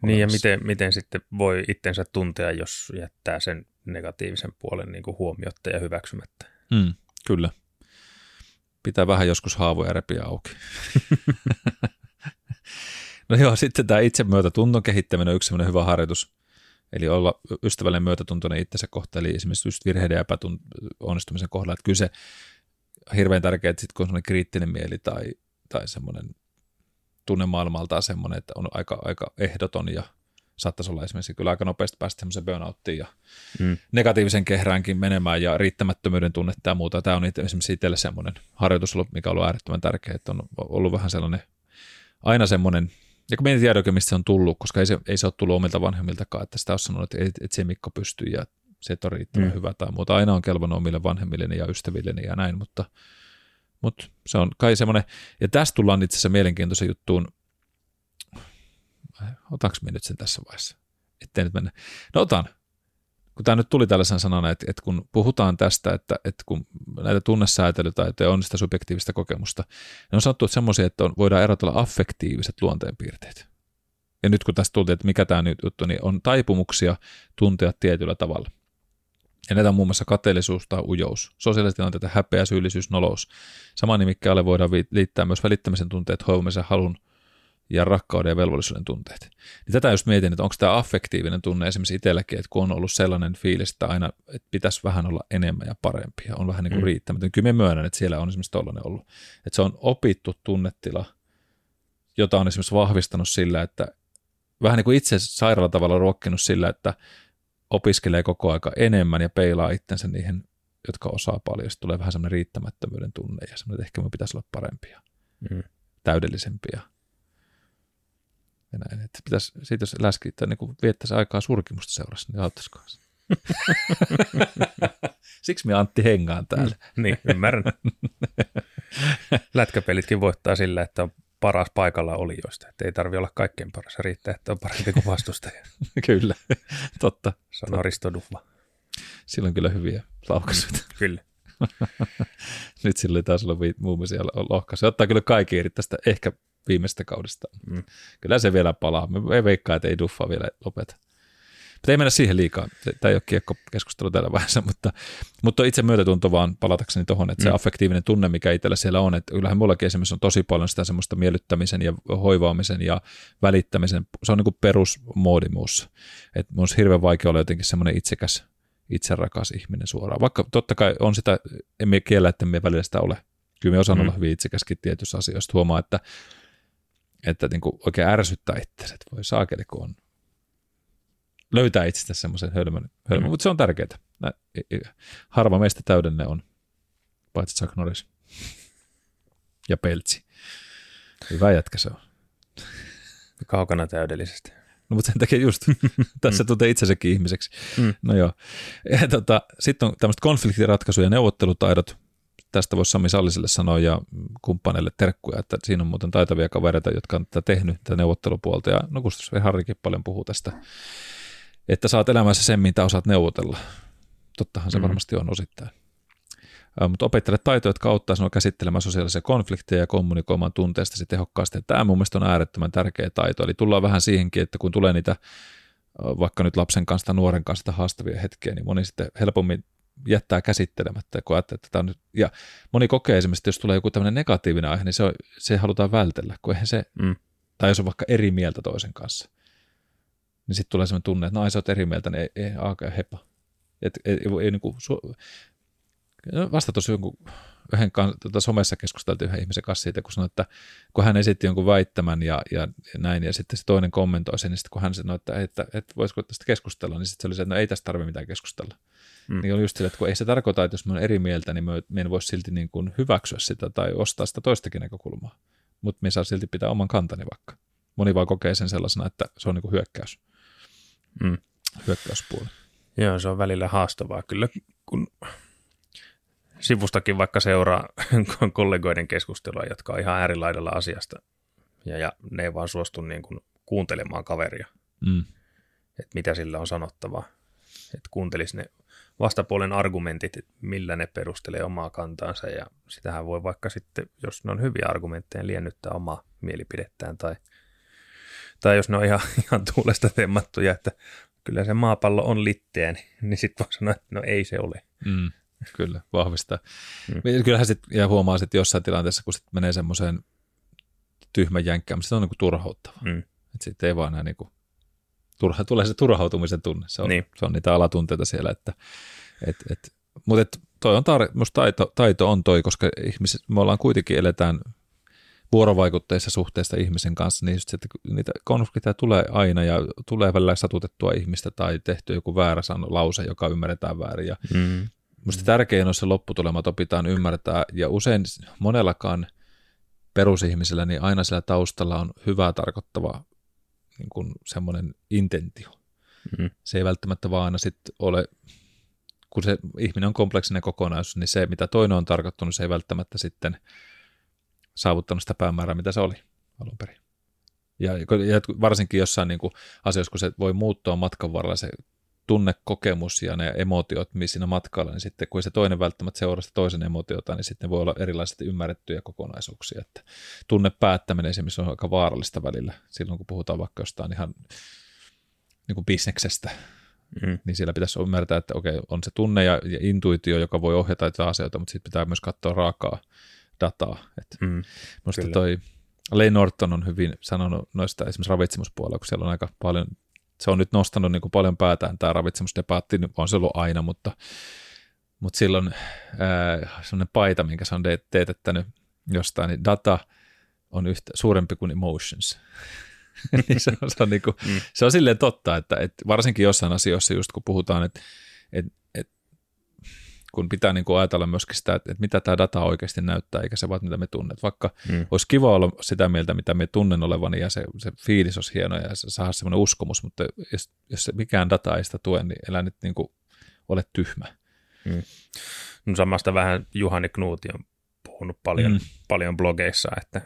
Niin ja miten, miten sitten voi itsensä tuntea, jos jättää sen negatiivisen puolen niin kuin huomiotta ja hyväksymättä. Mm, kyllä. Pitää vähän joskus haavoja repiä auki. no joo, sitten tämä itsemyötätunton kehittäminen on yksi hyvä harjoitus. Eli olla ystävällinen myötätuntoinen itsensä kohtaan, eli esimerkiksi just virheiden ja epäonnistumisen kohdalla. Että kyllä se hirveän tärkeää, että sit kun on kriittinen mieli tai, tai semmoinen tunne maailmaltaan semmoinen, että on aika, aika ehdoton ja saattaisi olla esimerkiksi kyllä aika nopeasti päästä semmoisen burnouttiin ja mm. negatiivisen kehräänkin menemään ja riittämättömyyden tunnetta ja muuta. Tämä on esimerkiksi itselle semmoinen harjoitus, mikä on ollut äärettömän tärkeä, että on ollut vähän sellainen aina semmoinen, ja kun ei tiedä oikein, mistä se on tullut, koska ei se, ei se ole tullut omilta vanhemmiltakaan, että sitä on sanonut, että, että se Mikko pystyy ja se on riittävän mm. hyvä tai muuta. Aina on kelvannut omille vanhemmilleni ja ystävilleni ja näin, mutta, mutta se on kai semmoinen, ja tästä tullaan itse asiassa mielenkiintoisen juttuun, Otanko me nyt sen tässä vaiheessa? Ettei nyt mennä. No otan. Kun tämä nyt tuli tällaisen sanana, että, että kun puhutaan tästä, että, että kun näitä tunnesäätelytaitoja on sitä subjektiivista kokemusta, niin on sanottu, että semmoisia, että on, voidaan erotella affektiiviset luonteenpiirteet. Ja nyt kun tästä tuli, että mikä tämä nyt juttu, niin on taipumuksia tuntea tietyllä tavalla. Ja näitä on muun muassa kateellisuus tai ujous, sosiaaliset tilanteet, häpeä, syyllisyys, nolous. Saman nimikkäälle voidaan liittää myös välittämisen tunteet, hoivamisen halun, ja rakkauden ja velvollisuuden tunteet. Niin tätä just mietin, että onko tämä affektiivinen tunne esimerkiksi itselläkin, että kun on ollut sellainen fiilis, että aina että pitäisi vähän olla enemmän ja parempi ja on vähän niin kuin mm. riittämätön. Kyllä mä myönnän, että siellä on esimerkiksi tollainen ollut. Että se on opittu tunnetila, jota on esimerkiksi vahvistanut sillä, että vähän niin kuin itse sairaalla tavalla ruokkinut sillä, että opiskelee koko aika enemmän ja peilaa itsensä niihin, jotka osaa paljon. Sitten tulee vähän semmoinen riittämättömyyden tunne ja semmoinen, että ehkä me pitäisi olla parempia, mm. täydellisempiä ja näin, että pitäisi, siitä jos läski, että niin viettäisi aikaa surkimusta seurassa, niin auttaisiko Siksi me Antti hengaan täällä. Mm, niin, ymmärrän. Lätkäpelitkin voittaa sillä, että on paras paikalla olijoista. Että ei tarvi olla kaikkein paras, riittää, että on parempi kuin vastustaja. kyllä, totta. Sanoo Risto Dufla. Silloin kyllä hyviä laukaisuja. kyllä. Nyt sillä taas olla muun muassa lohkaisu. Se ottaa kyllä kaikki irti tästä ehkä viimeistä kaudesta. Mm. Kyllä se vielä palaa. Me ei veikkaa, että ei Duffa vielä lopeta. Mutta ei mennä siihen liikaa. Tämä ei ole kiekko keskustelu tällä vaiheessa, mutta, mutta itse myötätunto vaan palatakseni tuohon, että mm. se affektiivinen tunne, mikä itsellä siellä on, että kyllähän mullakin esimerkiksi on tosi paljon sitä semmoista miellyttämisen ja hoivaamisen ja välittämisen, se on niin kuin perusmoodi muussa. Että mun on hirveän vaikea olla jotenkin semmoinen itsekäs, itserakas ihminen suoraan. Vaikka totta kai on sitä, emme kiellä, että me välillä sitä ole. Kyllä me osaan mm. olla hyvin itsekäskin tietyissä asioissa. Huomaa, että että niin kuin oikein ärsyttää itsensä, että voi saakeli, kun on löytää itsestä semmoisen hölmön, hölmön mm. mutta se on tärkeää. Harva meistä täydenne on, paitsi Chuck Norris ja Peltsi. Hyvä jätkä se on. Kaukana täydellisesti. No mutta sen takia just, tässä tuntee itsensäkin ihmiseksi. Mm. No joo. Tota, Sitten on tämmöiset konfliktiratkaisu- ja neuvottelutaidot. Tästä voisi Sami Salliselle sanoa ja kumppaneille terkkuja, että siinä on muuten taitavia kavereita, jotka on tätä tehnyt, tätä neuvottelupuolta. Ja no Kustus Harrikin paljon puhuu tästä, että saat elämässä sen, mitä osaat neuvotella. Tottahan se mm. varmasti on osittain mutta opettele taitoja, jotka auttaa sinua käsittelemään sosiaalisia konflikteja ja kommunikoimaan tunteistasi tehokkaasti. Tämä mun mielestä on äärettömän tärkeä taito. Eli tullaan vähän siihenkin, että kun tulee niitä vaikka nyt lapsen kanssa tai nuoren kanssa haastavia hetkiä, niin moni sitten helpommin jättää käsittelemättä, kun ajattelee, että tämä on nyt, ja moni kokee esimerkiksi, että jos tulee joku tämmöinen negatiivinen aihe, niin se, on, se halutaan vältellä, kun eihän se, mm. tai jos on vaikka eri mieltä toisen kanssa, niin sitten tulee sellainen tunne, että no ai sä oot eri mieltä, niin ei, ei aaka hepa. Et, ei, ei, ei, niin kuin, su, No, vasta tuossa jonkun, yhden tuota, somessa keskusteltiin yhden ihmisen kanssa siitä, kun sanoi, että kun hän esitti jonkun väittämän ja, ja, ja näin, ja sitten se toinen kommentoi sen, niin sitten kun hän sanoi, että, että, että, voisiko tästä keskustella, niin sitten se oli se, että no ei tästä tarvitse mitään keskustella. Mm. Niin oli just sille, että kun ei se tarkoita, että jos me on eri mieltä, niin me en voi silti niin kuin hyväksyä sitä tai ostaa sitä toistakin näkökulmaa. Mutta me saa silti pitää oman kantani vaikka. Moni vaan kokee sen sellaisena, että se on niin kuin hyökkäys. Mm. Hyökkäyspuoli. Joo, se on välillä haastavaa kyllä, kun sivustakin vaikka seuraa kollegoiden keskustelua, jotka on ihan äärilaidalla asiasta, ja, ja ne ei vaan suostu niin kuin kuuntelemaan kaveria, mm. että mitä sillä on sanottavaa. Että kuuntelisi ne vastapuolen argumentit, että millä ne perustelee omaa kantaansa, ja sitähän voi vaikka sitten, jos ne on hyviä argumentteja, liennyttää omaa mielipidettään, tai, tai jos ne on ihan, ihan tuulesta temmattuja, että kyllä se maapallo on litteä, niin, niin sitten voi sanoa, että no ei se ole. Mm. Kyllä, vahvistaa. Mm. Kyllähän sitten, ja huomaa sitten jossain tilanteessa, kun sitten menee semmoiseen tyhmän jänkkään, se on niin turhauttava. Mm. Että sitten ei vaan enää niin kuin, turha, tulee se turhautumisen tunne. Se on, niin. se on niitä alatunteita siellä. Että, et, et, mutta et, toi on tar- musta taito, taito on toi, koska ihmiset, me ollaan kuitenkin eletään vuorovaikutteissa suhteessa ihmisen kanssa, niin just, että niitä konflikteja tulee aina ja tulee välillä satutettua ihmistä tai tehty joku väärä sano, lause, joka ymmärretään väärin. Ja mm. Minusta tärkein on se lopputulema, että opitaan ymmärtää, ja usein monellakaan perusihmisellä, niin aina siellä taustalla on hyvää tarkoittava niin kuin semmoinen intentio. Mm. Se ei välttämättä vaan aina sitten ole, kun se ihminen on kompleksinen kokonaisuus, niin se, mitä toinen on tarkoittanut, se ei välttämättä sitten saavuttanut sitä päämäärää, mitä se oli alun perin. Ja, ja varsinkin jossain niin kuin asioissa, kun se voi muuttua matkan varrella se tunnekokemus ja ne emotiot siinä matkalla, niin sitten kun se toinen välttämättä seuraa sitä toisen emotiota, niin sitten voi olla erilaisesti ymmärrettyjä kokonaisuuksia. Että tunne päättäminen esimerkiksi on aika vaarallista välillä, silloin kun puhutaan vaikka jostain ihan niin kuin bisneksestä, mm. niin siellä pitäisi ymmärtää, että okei, on se tunne ja, ja intuitio, joka voi ohjata näitä asioita, mutta sitten pitää myös katsoa raakaa dataa. Että mm, minusta toi Lane Norton on hyvin sanonut noista esimerkiksi ravitsemuspuolella, kun siellä on aika paljon se on nyt nostanut niin kuin paljon päätään tämä ravitsemusdebaatti, niin on se ollut aina, mutta, mutta silloin ää, sellainen paita, minkä se on teetettänyt jostain, niin data on yhtä, suurempi kuin emotions. niin se, on, se, on niin kuin, mm. se on silleen totta, että, että varsinkin jossain asioissa, just kun puhutaan, että, että kun pitää niin kuin ajatella myöskin sitä, että, että mitä tämä data oikeasti näyttää, eikä se vaan mitä me tunnet. Vaikka mm. olisi kiva olla sitä mieltä, mitä me tunnen olevan, ja se, se fiilis olisi hieno, ja se saa semmoinen uskomus, mutta jos, jos se mikään data ei sitä tue, niin elä nyt niin kuin, ole tyhmä. Mm. No samasta vähän Juhani Knuuti on puhunut paljon, mm. paljon blogeissa, että,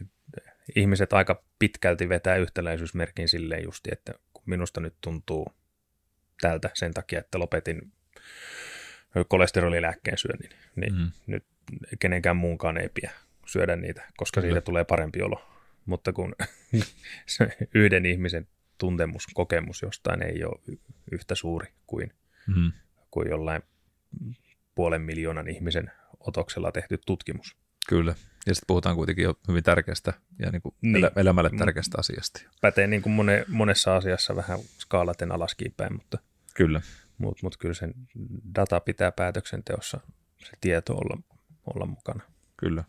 että ihmiset aika pitkälti vetää yhtäläisyysmerkin silleen justi, että kun minusta nyt tuntuu tältä sen takia, että lopetin kolesterolilääkkeen syönnin, niin mm. nyt kenenkään muunkaan ei pidä syödä niitä, koska Kyllä. siitä tulee parempi olo. Mutta kun yhden ihmisen tuntemus, kokemus jostain ei ole yhtä suuri kuin, mm. kuin jollain puolen miljoonan ihmisen otoksella tehty tutkimus. Kyllä. Ja sitten puhutaan kuitenkin jo hyvin tärkeästä ja niin kuin niin. elämälle tärkeästä asiasta. Pätee niin kuin mone, monessa asiassa vähän skaalaten alaskin päin, mutta Kyllä mutta mut kyllä sen data pitää päätöksenteossa se tieto olla, olla mukana. Kyllä.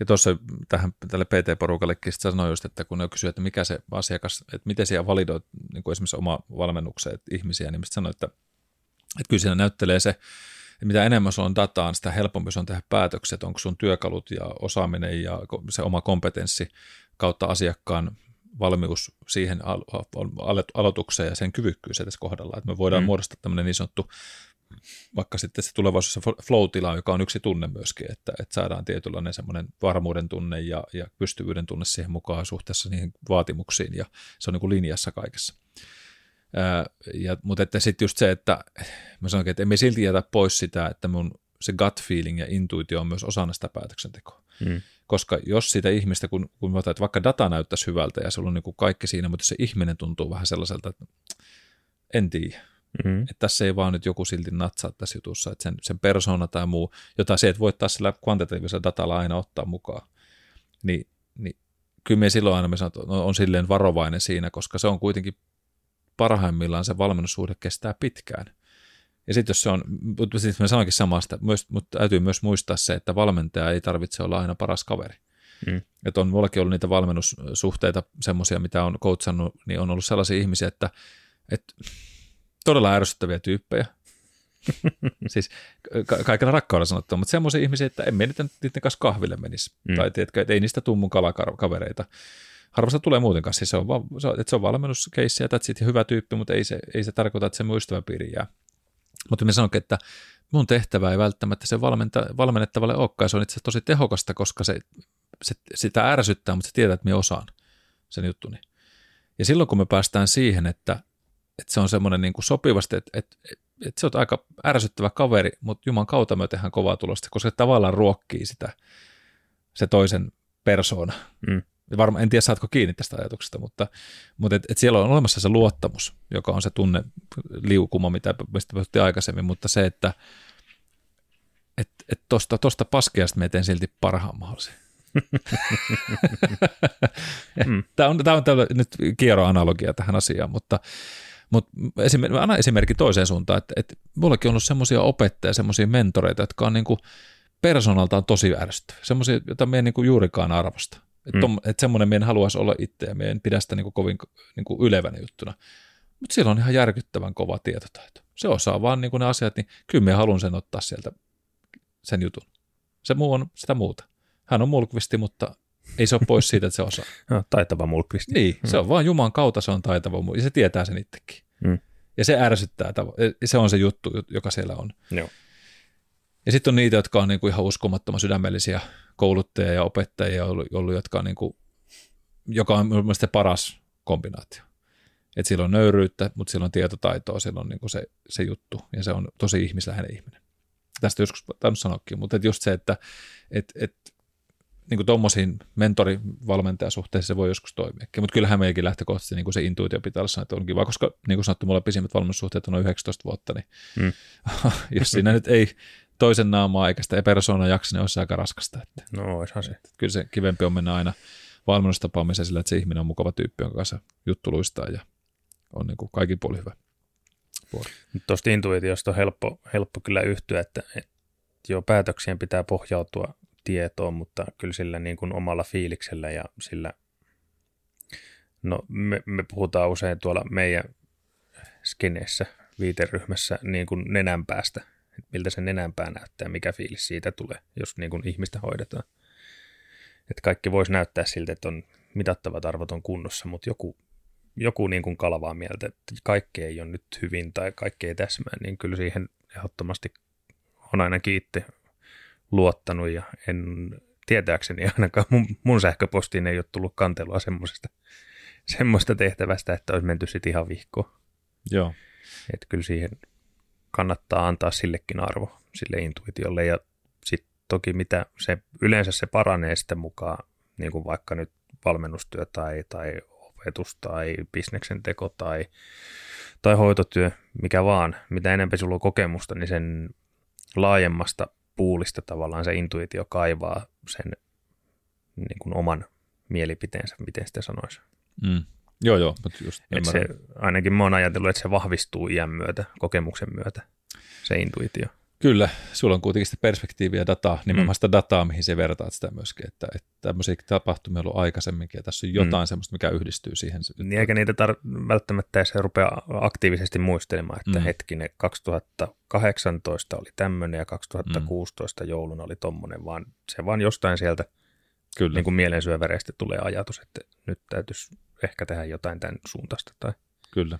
Ja tuossa tähän, tälle PT-porukallekin sanoin just, että kun ne kysyy, että mikä se asiakas, että miten siellä validoit niin kuin esimerkiksi oma valmennukseen ihmisiä, niin sanoi, että Että kyllä siinä näyttelee se, että mitä enemmän sulla on dataa, sitä helpompi on tehdä päätökset, onko sun työkalut ja osaaminen ja se oma kompetenssi kautta asiakkaan valmius siihen aloitukseen ja sen kyvykkyys edes kohdalla. Että me voidaan mm. muodostaa tämmöinen niin sanottu vaikka sitten se tulevaisuudessa flow-tila, joka on yksi tunne myöskin, että, että saadaan tietynlainen semmoinen varmuuden tunne ja, ja pystyvyyden tunne siihen mukaan suhteessa niihin vaatimuksiin ja se on niin kuin linjassa kaikessa. Ää, ja, mutta että sitten just se, että mä sanonkin, että emme silti jätä pois sitä, että mun se gut feeling ja intuitio on myös osana sitä päätöksentekoa. Mm. Koska jos sitä ihmistä, kun, kun otat, että vaikka data näyttäisi hyvältä ja sulla on niin kuin kaikki siinä, mutta se ihminen tuntuu vähän sellaiselta, että en tiedä. Mm-hmm. Että tässä ei vaan nyt joku silti natsaa tässä jutussa, että sen, sen persona tai muu, jota se, että voit taas sillä kvantitatiivisella datalla aina ottaa mukaan, niin, niin kyllä me silloin aina me sanon, no, on silleen varovainen siinä, koska se on kuitenkin parhaimmillaan se valmennussuhde kestää pitkään. Ja sitten jos se on, mutta sitten mä sanoinkin samasta, mutta täytyy myös muistaa se, että valmentaja ei tarvitse olla aina paras kaveri. Mm. Että on mullakin ollut niitä valmennussuhteita, semmoisia, mitä on coachannut, niin on ollut sellaisia ihmisiä, että, että todella ärsyttäviä tyyppejä. siis ka- kaikella rakkaudella sanottua, mutta semmoisia ihmisiä, että emme niiden, niiden kanssa kahville menisi. Mm. Tai tiedätkö, että ei niistä tule mun kalakavereita. Harvasta tulee muutenkaan, siis se on, vaan, se on, että se on valmennuskeissi ja sitten hyvä tyyppi, mutta ei se, ei se tarkoita, että se mun ystäväpiiri jää. Mutta mä sanonkin, että mun tehtävä ei välttämättä se valmenta, valmennettavalle olekaan, se on itse tosi tehokasta, koska se, se, sitä ärsyttää, mutta se tietää, että mä osaan sen juttuni. Ja silloin kun me päästään siihen, että että se on semmoinen niin kuin sopivasti, että, että, että se on aika ärsyttävä kaveri, mutta Juman kautta me tehdään kovaa tulosta, koska se tavallaan ruokkii sitä, se toisen persoona. Mm. Varma, en tiedä, saatko kiinni tästä ajatuksesta, mutta, mutta et, et siellä on olemassa se luottamus, joka on se tunne liukuma, mitä mistä puhuttiin aikaisemmin, mutta se, että et, et tosta, tosta paskeasta me teen silti parhaan mahdollisen. mm. Tämä on, tämä on nyt kierroanalogia tähän asiaan, mutta, mutta esimerkiksi, annan esimerkki toiseen suuntaan, että, että mullakin on ollut semmoisia opettajia, semmoisia mentoreita, jotka on niin kuin persoonaltaan tosi ärsyttäviä, semmoisia, joita me ei niin kuin juurikaan arvosta. Että mm. et semmoinen meidän haluaisi olla itse ja meidän pidä sitä niin kuin kovin niin kuin ylevänä juttuna. Mutta sillä on ihan järkyttävän kova tietotaito. Se osaa vaan niin ne asiat, niin kyllä me haluan sen ottaa sieltä sen jutun. Se muu on sitä muuta. Hän on mulkvisti, mutta ei se ole pois siitä, että se osaa. No, taitava mulkvisti. Niin, mm. se on vaan Juman kautta se on taitava ja se tietää sen itsekin. Mm. Ja se ärsyttää, se on se juttu, joka siellä on. Joo. Ja sitten on niitä, jotka on niinku ihan uskomattoman sydämellisiä kouluttajia ja opettajia ollut, ollut jotka on niinku, joka on mielestäni paras kombinaatio. Että sillä on nöyryyttä, mutta sillä on tietotaitoa, sillä on niinku se, se juttu ja se on tosi ihmisläheinen ihminen. Tästä joskus tainnut sanoakin, mutta et just se, että et, et niin kuin tuommoisiin mentorivalmentajasuhteisiin se voi joskus toimia. Mutta kyllähän meidänkin lähtökohtaisesti niin kuin se intuitio pitää olla että on kiva, koska niin kuin sanottu, mulla pisimmät valmennussuhteet on noin 19 vuotta, niin mm. jos siinä nyt ei toisen naamaa eikä sitä persoonaa jaksa, niin olisi aika raskasta. Että, no, olisihan se. Että kyllä se kivempi on mennä aina valmennustapaamiseen sillä, että se ihminen on mukava tyyppi, jonka kanssa juttu luistaa ja on niin kuin kaikin puolin hyvä. Tuosta intuitiosta on helppo, helppo kyllä yhtyä, että, että jo päätöksien pitää pohjautua tietoon, mutta kyllä sillä niin kuin omalla fiiliksellä ja sillä, no me, me puhutaan usein tuolla meidän skeneessä, viiteryhmässä niin kuin nenänpäästä, että miltä se nenänpää näyttää, mikä fiilis siitä tulee, jos niin kuin ihmistä hoidetaan. Että kaikki voisi näyttää siltä, että on mitattavat arvot on kunnossa, mutta joku, joku niin kuin kalvaa mieltä, että kaikki ei ole nyt hyvin tai kaikki ei täsmää, niin kyllä siihen ehdottomasti on ainakin itse luottanut ja en tietääkseni ainakaan mun, mun sähköpostiin ei ole tullut kantelua semmoisesta, semmoista tehtävästä, että olisi menty sitten ihan vihkoon. Joo. Että kyllä siihen kannattaa antaa sillekin arvo, sille intuitiolle ja sitten toki mitä se, yleensä se paranee sitten mukaan, niin kuin vaikka nyt valmennustyö tai, tai opetus tai bisneksen teko tai, tai hoitotyö, mikä vaan, mitä enemmän sulla on kokemusta, niin sen laajemmasta puulista tavallaan se intuitio kaivaa sen niin kuin oman mielipiteensä, miten sitä sanoisi. Mm. Joo, joo, mutta just että se, ainakin mä oon ajatellut, että se vahvistuu iän myötä, kokemuksen myötä, se intuitio. Kyllä, sulla on kuitenkin sitä perspektiiviä ja dataa, nimenomaan mm. sitä dataa, mihin se vertaat sitä myöskin, että, että tämmöisiä tapahtumia on ollut aikaisemminkin ja tässä on jotain mm. semmoista, mikä yhdistyy siihen. Niin eikä niitä tar- välttämättä edes rupea aktiivisesti muistelemaan, että mm. hetkinen 2018 oli tämmöinen ja 2016 mm. jouluna oli tommonen, vaan se vaan jostain sieltä Kyllä. Niin kuin mielensyöväreistä tulee ajatus, että nyt täytyisi ehkä tehdä jotain tämän suuntaista. Tai... Kyllä.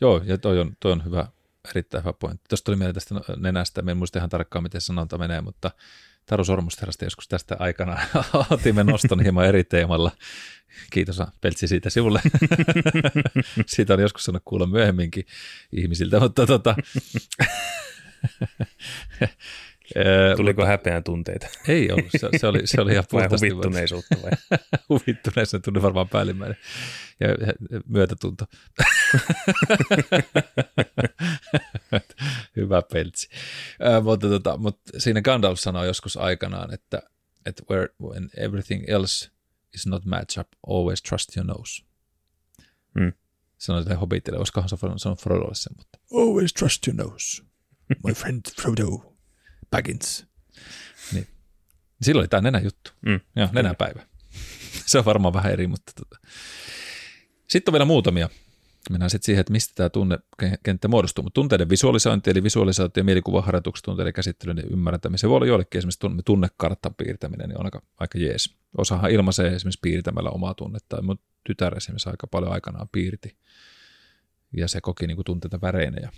Joo, ja toi on, toi on hyvä, erittäin hyvä pointti. Tuosta tuli mieleen tästä nenästä, en muista ihan tarkkaan, miten sanonta menee, mutta Taru Sormusterasta joskus tästä aikana otimme noston hieman eri teemalla. Kiitos Peltsi siitä sivulle. siitä on joskus sanonut kuulla myöhemminkin ihmisiltä, mutta tota, Tuliko häpeän tunteita? Ei ollut, se, se, oli, se oli ihan puhtaasti. Vai huvittuneisuutta vai? huvittuneisuutta tuli varmaan päällimmäinen ja myötätunto. Hyvä peltsi. Äh, mutta, tota, mutta siinä Gandalf sanoi joskus aikanaan, että, että where, when everything else is not match up, always trust your nose. Hmm. Sanoi tälle Hobbitille, olisikohan se sanonut Frodolle sen, mutta always trust your nose, my friend Frodo. Baggins. Niin. Silloin oli tämä nenäjuttu. Mm. Joo, nenäpäivä. Se on varmaan vähän eri, mutta tota. Sitten on vielä muutamia. Mennään sitten siihen, että mistä tämä tunnekenttä muodostuu. Mutta tunteiden visualisointi, eli visualisaatio ja mielikuvaharjoitukset, tunteiden käsittelyn ja ymmärtäminen. Se voi olla joillekin esimerkiksi tunnekarttan piirtäminen, niin on aika, aika jees. Osahan ilmaisee esimerkiksi piirtämällä omaa tunnetta. Mun tytär esimerkiksi aika paljon aikanaan piirti. Ja se koki niin kuin tunteita väreinä ja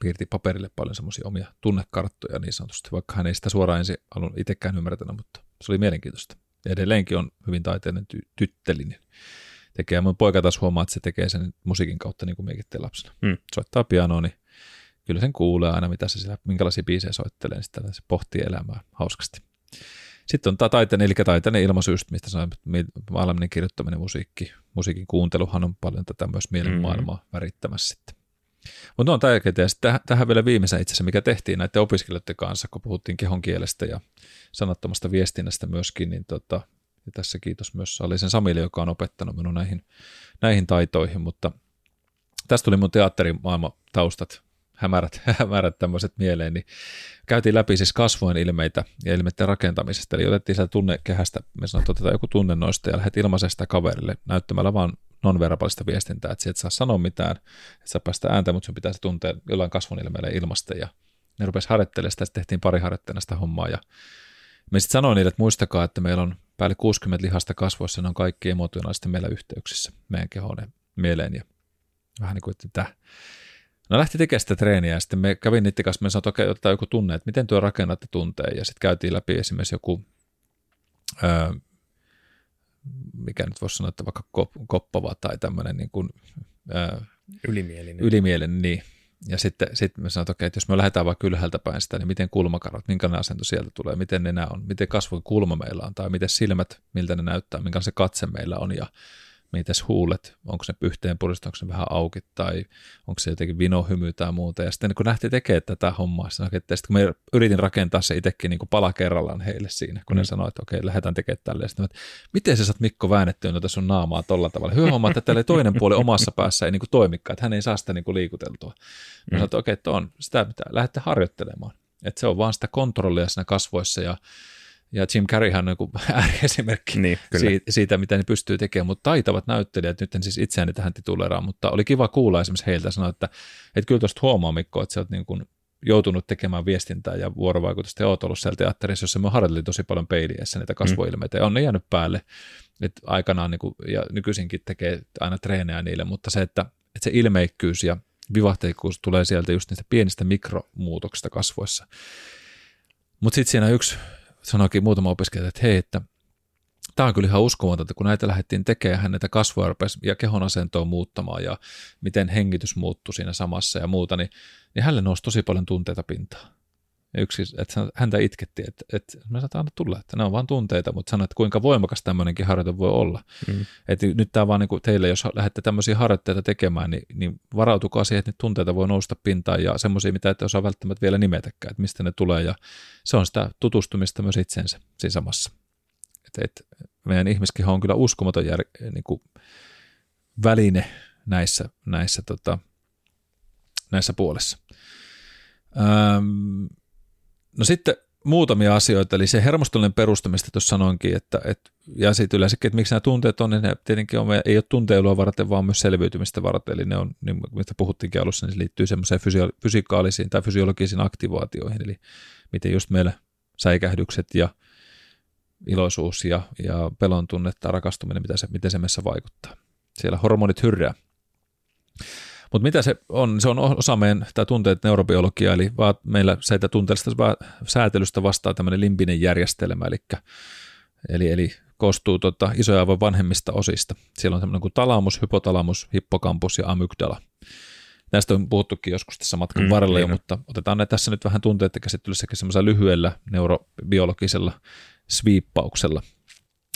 piirti paperille paljon semmoisia omia tunnekarttoja niin sanotusti, vaikka hän ei sitä suoraan ensin alun itsekään ymmärtänyt, mutta se oli mielenkiintoista. Ja edelleenkin on hyvin taiteellinen ty- tyttelinen. Tekee, mun poika taas huomaa, että se tekee sen musiikin kautta niin kuin mekin lapsena. Hmm. Soittaa pianoa, niin kyllä sen kuulee aina, mitä se siellä, minkälaisia biisejä soittelee, niin sitten se pohtii elämää hauskasti. Sitten on tämä taiteen, eli taiteinen ilmaisu, mistä sanoin, maailmanen kirjoittaminen, musiikki, musiikin kuunteluhan on paljon tätä myös mielenmaailmaa mm-hmm. värittämässä sitten. Mutta on tärkeää. Ja sitten tähän vielä viimeisen itse mikä tehtiin näiden opiskelijoiden kanssa, kun puhuttiin kehon kielestä ja sanattomasta viestinnästä myöskin, niin tota, ja tässä kiitos myös Salisen Samille, joka on opettanut minun näihin, näihin taitoihin, mutta tästä tuli mun teatterimaailman taustat, hämärät, hämärät tämmöiset mieleen, niin käytiin läpi siis kasvojen ilmeitä ja ilmeiden rakentamisesta, eli otettiin sieltä tunnekehästä, me sanottiin, että joku tunne noista ja lähdet ilmaisen sitä kaverille näyttämällä vaan nonverbaalista viestintää, että sieltä saa sanoa mitään, että saa päästä ääntä, mutta sun pitää se tuntea jollain kasvon ilmeellä ilmasta. Ja ne rupesi harjoittelemaan sitä, tehtiin pari harjoitteena sitä hommaa. Ja me sitten sanoin niille, että muistakaa, että meillä on päälle 60 lihasta kasvoissa, ne on kaikki emotionaalisesti meillä yhteyksissä meidän kehoon ja mieleen ja vähän niin kuin, että tämä. No lähti tekemään sitä treeniä ja sitten me kävin niiden kanssa, me sanoin, että ottaa joku tunne, että miten työ rakennatte tunteen. Ja sitten käytiin läpi esimerkiksi joku öö, mikä nyt voisi sanoa, että vaikka koppava tai tämmöinen niin kuin, ää, ylimielinen. ylimielinen, niin. Ja sitten, sitten me että, okei, että jos me lähdetään vaan ylhäältä päin sitä, niin miten kulmakarvat, minkälainen asento sieltä tulee, miten nenä on, miten kasvun kulma meillä on, tai miten silmät, miltä ne näyttää, minkä se katse meillä on, ja mitäs huulet, onko se yhteen puristunut, onko se vähän auki tai onko se jotenkin vinohymy tai muuta. Ja sitten kun nähtiin tekemään tätä hommaa, sitten kun me yritin rakentaa se itsekin niin kuin pala kerrallaan heille siinä, kun mm. ne sanoivat, että okei, lähdetään tekemään tälle. Sitten, että miten sä saat Mikko väännettyä noita sun naamaa tolla tavalla? Hyvä homma, että tälle toinen puoli omassa päässä ei niin kuin toimikaan, että hän ei saa sitä niin kuin liikuteltua. Mm. Mä sanoin, että okei, että on, sitä pitää lähteä harjoittelemaan. Että se on vaan sitä kontrollia siinä kasvoissa ja ja Jim Carreyhän on joku ääriesimerkki niin, siitä, siitä, mitä ne pystyy tekemään, mutta taitavat näyttelijät, nyt en siis itseäni tähän tituleraan, mutta oli kiva kuulla esimerkiksi heiltä sanoa, että, että kyllä tuosta huomaa Mikko, että sä oot niin kuin joutunut tekemään viestintää ja vuorovaikutusta. Ja oot ollut siellä teatterissa, jossa me harjoiteltiin tosi paljon peiliessä niitä kasvoilmeitä mm. ja on ne jäänyt päälle, että aikanaan niin kuin, ja nykyisinkin tekee aina treenejä niille, mutta se, että, että se ilmeikkyys ja vivahteikkuus tulee sieltä just niistä pienistä mikromuutoksista kasvoissa. Mutta sitten siinä yksi sanoikin muutama opiskelija, että hei, että tämä on kyllä ihan uskomatonta, kun näitä lähdettiin tekemään, näitä kasvoja rupesi ja kehon asentoa muuttamaan ja miten hengitys muuttui siinä samassa ja muuta, niin, niin hänelle nousi tosi paljon tunteita pintaan. Yksi, että häntä itketti, että, että me saataan anna tulla, että ne on vain tunteita, mutta sanoi, että kuinka voimakas tämmöinenkin harjoite voi olla. Mm. Että nyt tämä vaan niin kuin teille, jos lähdette tämmöisiä harjoitteita tekemään, niin, niin varautukaa siihen, että niitä tunteita voi nousta pintaan ja semmoisia, mitä ette osaa välttämättä vielä nimetäkään, että mistä ne tulee. Ja se on sitä tutustumista myös itsensä siinä samassa. Että, että meidän ihmiskeho on kyllä uskomaton jär, niin kuin väline näissä, näissä, tota, näissä puolessa. Ähm, no sitten muutamia asioita, eli se hermostollinen perustamista tuossa sanoinkin, että, että ja sitten yleensäkin, että miksi nämä tunteet on, niin ne tietenkin on, ei ole tunteilua varten, vaan myös selviytymistä varten, eli ne on, niin mistä puhuttiinkin alussa, niin se liittyy semmoiseen fysio- fysikaalisiin tai fysiologisiin aktivaatioihin, eli miten just meillä säikähdykset ja iloisuus ja, ja pelon tunne tai rakastuminen, mitä se, miten se meissä vaikuttaa. Siellä hormonit hyrrää. Mutta mitä se on? Se on osa meidän tämä tunteet neurobiologia, eli vaan meillä se, että tunteellisesta säätelystä vastaa tämmöinen limbinen järjestelmä, eli, eli, eli koostuu tota, isoja aivon vanhemmista osista. Siellä on tämmöinen kuin talamus, hypotalamus, hippokampus ja amygdala. Näistä on puhuttukin joskus tässä matkan mm, varrella jo, niin mutta otetaan ne tässä nyt vähän tunteiden käsittelyssäkin semmoisella lyhyellä neurobiologisella sviippauksella.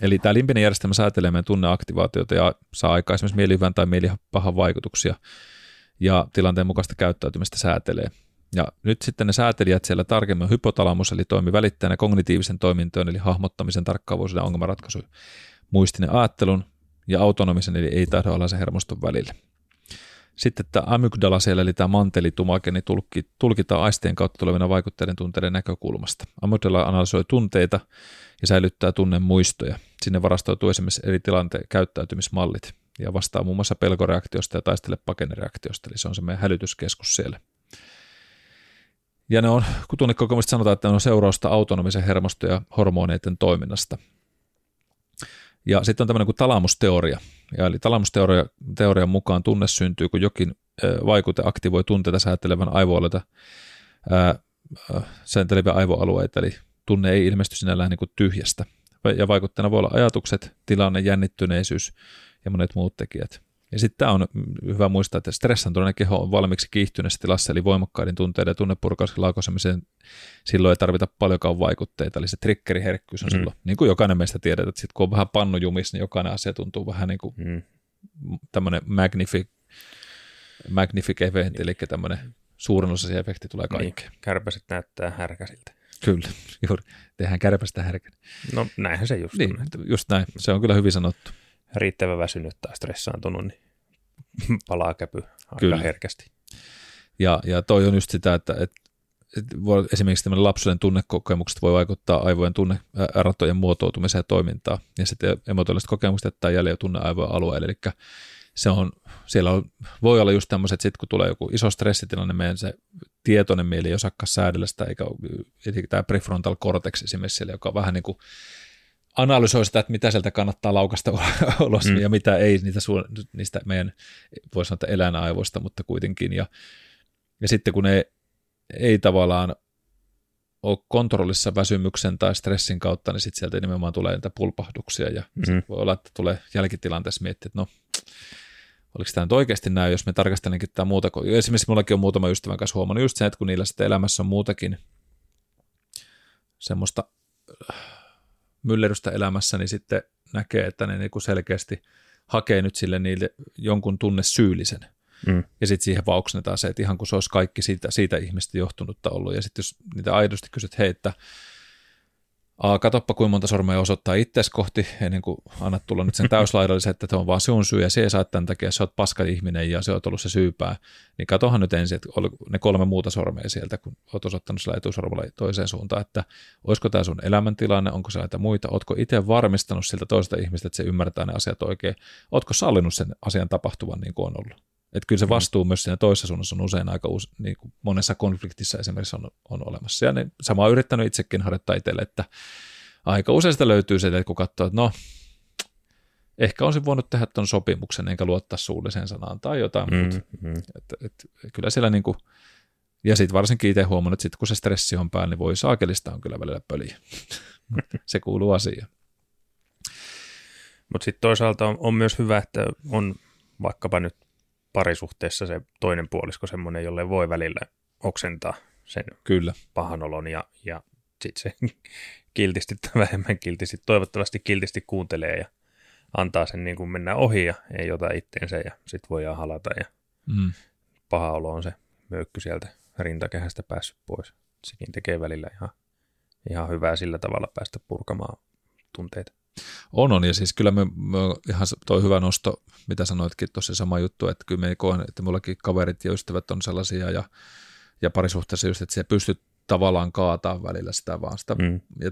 Eli tämä limbinen järjestelmä säätelee meidän tunneaktivaatiota ja saa aikaa esimerkiksi mielihyvän tai mielipahan vaikutuksia ja tilanteen mukaista käyttäytymistä säätelee. Ja nyt sitten ne säätelijät siellä tarkemmin hypotalamus, eli toimi välittäjänä kognitiivisen toimintoon, eli hahmottamisen, tarkkaavuuden, ongelmanratkaisu, muistinen ajattelun ja autonomisen, eli ei-tahdonalaisen hermoston välillä. Sitten tämä amygdala siellä, eli tämä mantelitumake, niin tulkitaan aistien kautta tulevina vaikutteiden tunteiden näkökulmasta. Amygdala analysoi tunteita ja säilyttää tunnen muistoja. Sinne varastoituu esimerkiksi eri tilanteen käyttäytymismallit ja vastaa muun muassa pelkoreaktiosta ja taistele pakenereaktiosta, eli se on se meidän hälytyskeskus siellä. Ja ne on, kun tunnekokemukset sanotaan, että ne on seurausta autonomisen hermosto- ja hormoneiden toiminnasta. Ja sitten on tämmöinen kuin talamusteoria. Ja eli talamusteoria teorian mukaan tunne syntyy, kun jokin vaikute aktivoi tunteita säätelevän aivoalueita, säänteleviä aivoalueita, eli tunne ei ilmesty sinällään niin kuin tyhjästä. Ja vaikutteena voi olla ajatukset, tilanne, jännittyneisyys ja monet muut tekijät. Ja sitten tämä on hyvä muistaa, että stressantuneinen keho on valmiiksi kiihtyneessä tilassa, eli voimakkaiden tunteiden ja tunnepurkauksen laukaisemiseen silloin ei tarvita paljonkaan vaikutteita, eli se triggeriherkkyys on mm. silloin, niin kuin jokainen meistä tiedät, että sitten kun on vähän pannujumis, niin jokainen asia tuntuu vähän niin kuin mm. tämmöinen magnific, magnific event, eli tämmöinen suurin osa efekti tulee niin, kaikkeen. Niin, kärpäset näyttää härkäsiltä. Kyllä, juuri. Tehdään kärpästä härkän. No näinhän se just niin, on. Just näin, se on kyllä hyvin sanottu. Riittävän väsynyt tai stressaantunut, niin palaa käpy aika kyllä. herkästi. Ja, ja toi on just sitä, että, että, että voi, esimerkiksi tämmöinen lapsuuden tunnekokemukset voi vaikuttaa aivojen tunneratojen muotoutumiseen ja toimintaan. Ja sitten emotionaaliset kokemukset jättää jälleen tunneaivojen alueelle. Eli se on, siellä on, voi olla just tämmöiset, että kun tulee joku iso stressitilanne, meidän se tietoinen mieli ei osaakaan säädellä sitä, eikä tämä prefrontal cortex esimerkiksi siellä, joka on vähän niin kuin analysoi sitä, että mitä sieltä kannattaa laukasta ulos mm. ja mitä ei niitä su- niistä meidän, voisi sanoa, eläinaivoista, mutta kuitenkin. Ja, ja sitten kun ne ei tavallaan ole kontrollissa väsymyksen tai stressin kautta, niin sitten sieltä nimenomaan tulee niitä pulpahduksia ja mm. voi olla, että tulee jälkitilanteessa miettiä, että no, oliko tämä nyt oikeasti näin, jos me tarkastelenkin tämä muuta. Esimerkiksi minullakin on muutama ystävän kanssa huomannut just sen, että kun niillä sitten elämässä on muutakin semmoista myllerrystä elämässä, niin sitten näkee, että ne niinku selkeästi hakee nyt sille niille jonkun tunne syyllisen. Mm. Ja sitten siihen vauksnetaan se, että ihan kun se olisi kaikki siitä, siitä ihmistä johtunutta ollut. Ja sitten jos niitä aidosti kysyt, hei, että Aa, katoppa kuinka monta sormea osoittaa itses kohti, ennen kuin annat tulla nyt sen täyslaidallisen, että se on vaan sun syy ja se saa tämän takia, sä oot paska ihminen ja se on ollut se syypää. Niin katohan nyt ensin, että ne kolme muuta sormea sieltä, kun oot osoittanut sillä etusormella toiseen suuntaan, että olisiko tämä sun elämäntilanne, onko se näitä muita, ootko itse varmistanut siltä toista ihmistä, että se ymmärtää ne asiat oikein, ootko sallinut sen asian tapahtuvan niin kuin on ollut. Että kyllä se mm. vastuu myös siinä toisessa suunnassa on usein aika uusi, niin kuin monessa konfliktissa esimerkiksi on, on olemassa. Ja ne, sama on yrittänyt itsekin harjoittaa itselle, että aika usein sitä löytyy se, että kun katsoo, että no, ehkä olisin voinut tehdä tuon sopimuksen enkä luottaa suulliseen sanaan tai jotain mm, muuta. Mm. Että, että, kyllä siellä niin kuin, ja sitten varsinkin itse huomannut, että sit kun se stressi on päällä, niin voi saakelista on kyllä välillä pöliä. se kuuluu asiaan. Mutta sitten toisaalta on, on myös hyvä, että on vaikkapa nyt parisuhteessa se toinen puolisko semmoinen, jolle voi välillä oksentaa sen Kyllä. pahan olon ja, ja sitten se kiltisti tai vähemmän kiltisti, toivottavasti kiltisti kuuntelee ja antaa sen niin kuin mennä ohi ja ei ota itteensä ja sitten voidaan halata ja mm. paha olo on se möykky sieltä rintakehästä päässyt pois. Sekin tekee välillä ihan, ihan hyvää sillä tavalla päästä purkamaan tunteita. On, on, ja siis kyllä me, me ihan toi hyvä nosto, mitä sanoitkin tuossa sama juttu, että kyllä me koen, että mullakin kaverit ja ystävät on sellaisia, ja, ja parisuhteessa just, että se pystyt tavallaan kaataa välillä sitä vaan sitä. Mm. Ja,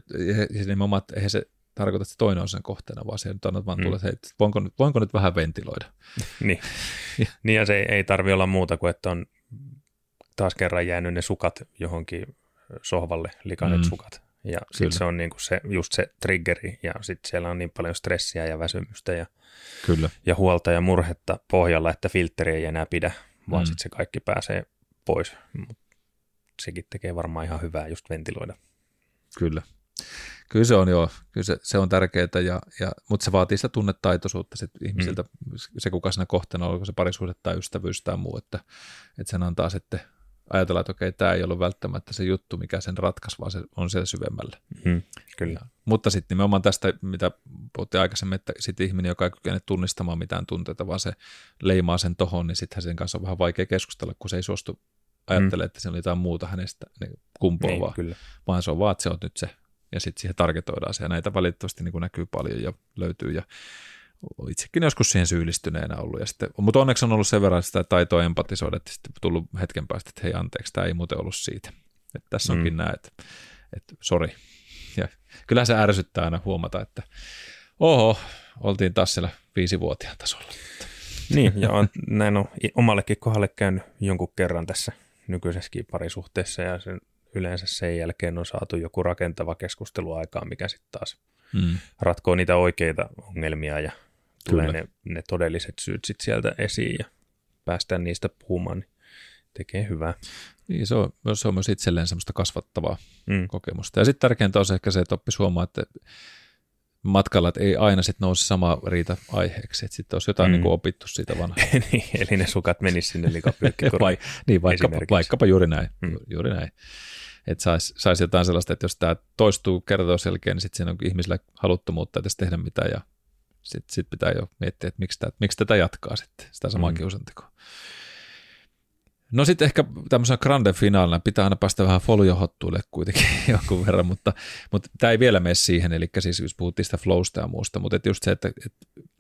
ja, nimenomaan, että eihän se tarkoita, että toinen on sen kohteena, vaan se nyt vaan mm. tulee, että hei, voinko, voinko nyt vähän ventiloida. niin. niin ja se ei, ei tarvi olla muuta kuin, että on taas kerran jäänyt ne sukat johonkin sohvalle, likanet mm. sukat. Ja sitten se on niinku se, just se triggeri ja sitten siellä on niin paljon stressiä ja väsymystä ja, Kyllä. ja huolta ja murhetta pohjalla, että filtteri ei enää pidä, vaan mm. sitten se kaikki pääsee pois. Mut sekin tekee varmaan ihan hyvää just ventiloida. Kyllä. Kyllä se on joo, kyllä se, se on tärkeää, ja, ja, mutta se vaatii sitä tunnetaitoisuutta sit ihmisiltä, mm. se kuka siinä kohteena on, onko se parisuhde tai ystävyys tai muu, että, että sen antaa sitten ajatella, että okei, tämä ei ollut välttämättä se juttu, mikä sen ratkaisi, vaan se on siellä syvemmällä. Mm, kyllä. Ja, mutta sitten nimenomaan tästä, mitä puhuttiin aikaisemmin, että sitten ihminen, joka ei kykene tunnistamaan mitään tunteita, vaan se leimaa sen tohon, niin sittenhän sen kanssa on vähän vaikea keskustella, kun se ei suostu ajattelemaan, mm. että se on jotain muuta hänestä niin kumpuavaa, niin, kyllä. vaan se on vaan, että se on nyt se ja sitten siihen targetoidaan se, ja näitä valitettavasti niin kuin näkyy paljon ja löytyy, ja itsekin joskus siihen syyllistyneenä ollut, ja sitten, mutta onneksi on ollut sen verran sitä taitoa empatisoida, että sitten tullut hetken päästä, että hei anteeksi, tämä ei muuten ollut siitä. Että tässä onkin mm. että, että sori. Ja kyllä se ärsyttää aina huomata, että oho, oltiin taas siellä viisivuotiaan tasolla. Niin, ja on, näin on omallekin kohdalle käynyt jonkun kerran tässä nykyisessäkin parisuhteessa, ja sen yleensä sen jälkeen on saatu joku rakentava keskustelu aikaan, mikä sitten taas mm. ratkoo niitä oikeita ongelmia ja tulee ne, ne todelliset syyt sitten sieltä esiin ja päästään niistä puhumaan, niin tekee hyvää. Niin, se on, se on myös itselleen semmoista kasvattavaa mm. kokemusta. Ja sitten tärkeintä on se ehkä se, että oppi huomaa, että matkalla, että ei aina sitten nousi sama riita aiheeksi, että sitten olisi jotain mm. niin kuin opittu siitä vanhaa. niin, eli ne sukat menis sinne likapyykkikorille. Vai, niin, vaikkapa, vaikkapa juuri näin. Mm. Juuri näin että saisi sais jotain sellaista, että jos tämä toistuu kerta toisen jälkeen, niin sitten siinä on ihmisillä haluttomuutta edes tehdä mitään ja sitten sit pitää jo miettiä, että miksi, tämä, miksi tätä jatkaa sitten, sitä samaa mm. kiusantekoa. No sitten ehkä tämmöisenä grande finaalina pitää aina päästä vähän foliohottuille kuitenkin jonkun verran, mutta, mutta tämä ei vielä mene siihen, eli siis jos puhuttiin sitä flowsta ja muusta, mutta että just se, että, että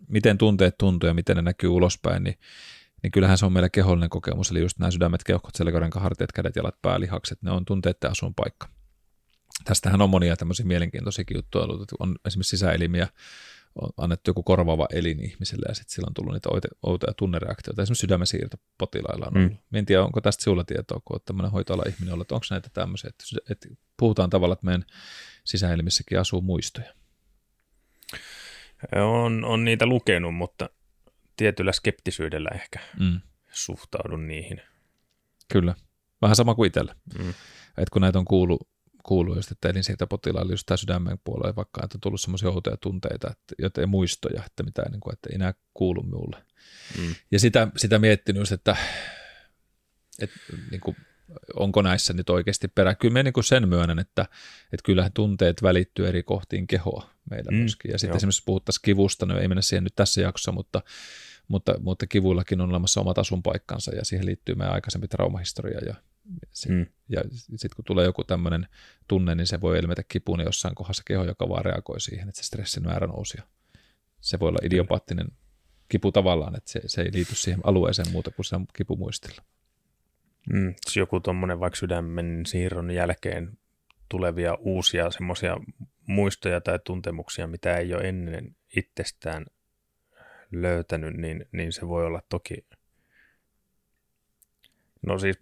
miten tunteet tuntuu ja miten ne näkyy ulospäin, niin niin kyllähän se on meillä kehollinen kokemus, eli just nämä sydämet, keuhkot, selkäranka, hartiat, kädet, jalat, pää, lihakset, ne on tunteiden paikka. Tästähän on monia tämmöisiä mielenkiintoisiakin juttuja on esimerkiksi sisäelimiä, on annettu joku korvaava elin ihmiselle ja sitten sillä on tullut niitä outoja tunnereaktioita. Esimerkiksi sydämen siirto potilailla on ollut. Mm. En tiedä, onko tästä sinulla tietoa, kun olet tämmöinen hoitoala ihminen ollut, onko näitä tämmöisiä, että, että puhutaan tavalla, että meidän sisäelimissäkin asuu muistoja. On, on niitä lukenut, mutta tietyllä skeptisyydellä ehkä mm. suhtaudun niihin. Kyllä, vähän sama kuin itsellä. Mm. Et kun näitä on kuullut, kuullut just, että elinsiirtopotilailla just tämä sydämen puolella vaikka, että on tullut semmoisia outoja tunteita, että, joten muistoja, että mitä niin kuin, että ei enää kuulu minulle. Mm. Ja sitä, sitä miettinyt just, että, että niin kuin, onko näissä nyt oikeasti perä. Kyllä minä niin sen myönnän, että, että kyllähän tunteet välittyy eri kohtiin kehoa meillä mm, myöskin. Ja sitten esimerkiksi puhuttaisiin kivusta, no ei mennä siihen nyt tässä jaksossa, mutta mutta, mutta kivuillakin on olemassa omat asunpaikkansa ja siihen liittyy meidän aikaisempi traumahistoria ja, mm. ja sitten kun tulee joku tämmöinen tunne, niin se voi ilmetä kipuun jossain kohdassa keho, joka vaan reagoi siihen, että se stressin määrä nousi. Se voi olla idiopaattinen kipu tavallaan, että se, se ei liity siihen alueeseen muuta kuin sen kipumuistilla. Mm, joku tuommoinen vaikka sydämen siirron jälkeen tulevia uusia semmoisia muistoja tai tuntemuksia, mitä ei ole ennen itsestään löytänyt, niin, niin se voi olla toki, no siis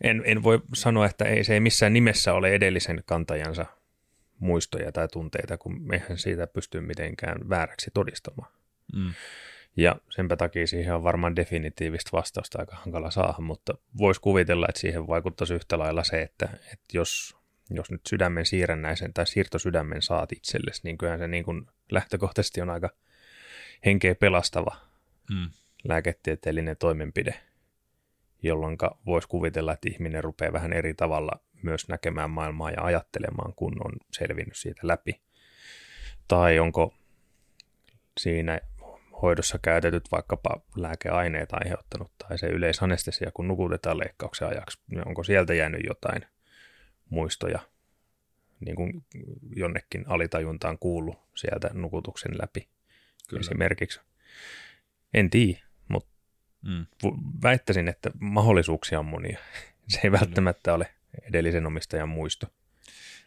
en, en voi sanoa, että ei, se ei missään nimessä ole edellisen kantajansa muistoja tai tunteita, kun mehän siitä pysty mitenkään vääräksi todistamaan. Mm. Ja senpä takia siihen on varmaan definitiivistä vastausta aika hankala saada, mutta voisi kuvitella, että siihen vaikuttaisi yhtä lailla se, että, että jos, jos nyt sydämen siirrännäisen tai siirtosydämen saat itsellesi, niin kyllähän se niin kuin lähtökohtaisesti on aika henkeä pelastava mm. lääketieteellinen toimenpide, jolloin voisi kuvitella, että ihminen rupeaa vähän eri tavalla myös näkemään maailmaa ja ajattelemaan, kun on selvinnyt siitä läpi. Tai onko siinä hoidossa käytetyt vaikkapa lääkeaineet aiheuttanut tai se yleisanestesia, kun nukutetaan leikkauksen ajaksi, niin onko sieltä jäänyt jotain muistoja, niin kuin jonnekin alitajuntaan kuulu sieltä nukutuksen läpi. Kyllä. esimerkiksi. En tiedä, mm. väittäisin, että mahdollisuuksia on monia. Se ei välttämättä ole edellisen omistajan muisto.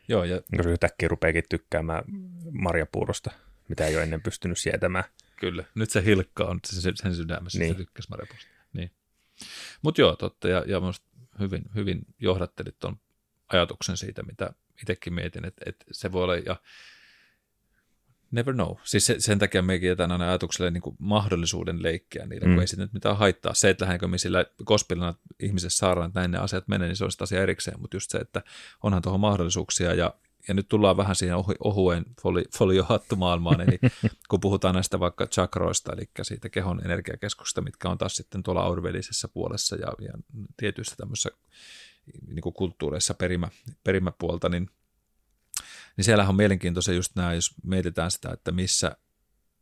Joo, ja... Jos yhtäkkiä rupeakin tykkäämään marjapuurosta, mitä ei ole ennen pystynyt sietämään. Kyllä, nyt se hilkka on sen, sen sydämessä, niin. se tykkäsi marjapuurosta. Niin. Mutta joo, totta, ja, ja hyvin, hyvin johdattelit tuon ajatuksen siitä, mitä itsekin mietin, että, että se voi olla, ja never know. Siis se, sen takia me jätän aina ajatukselle niin kuin mahdollisuuden leikkiä niillä, mm. kun ei siitä nyt mitään haittaa. Se, että lähdenkö me sillä kospilana ihmisessä saadaan, että näin ne asiat menee, niin se on asia erikseen, mutta just se, että onhan tuohon mahdollisuuksia ja ja nyt tullaan vähän siihen ohu, ohuen foli, foliohattumaailmaan, eli kun puhutaan näistä vaikka chakroista, eli siitä kehon energiakeskuksesta, mitkä on taas sitten tuolla aurvelisessä puolessa ja, ja tietyissä tämmöisissä niin kuin kulttuureissa perimä, perimäpuolta, niin, niin siellähän on mielenkiintoista just nämä, jos mietitään sitä, että missä,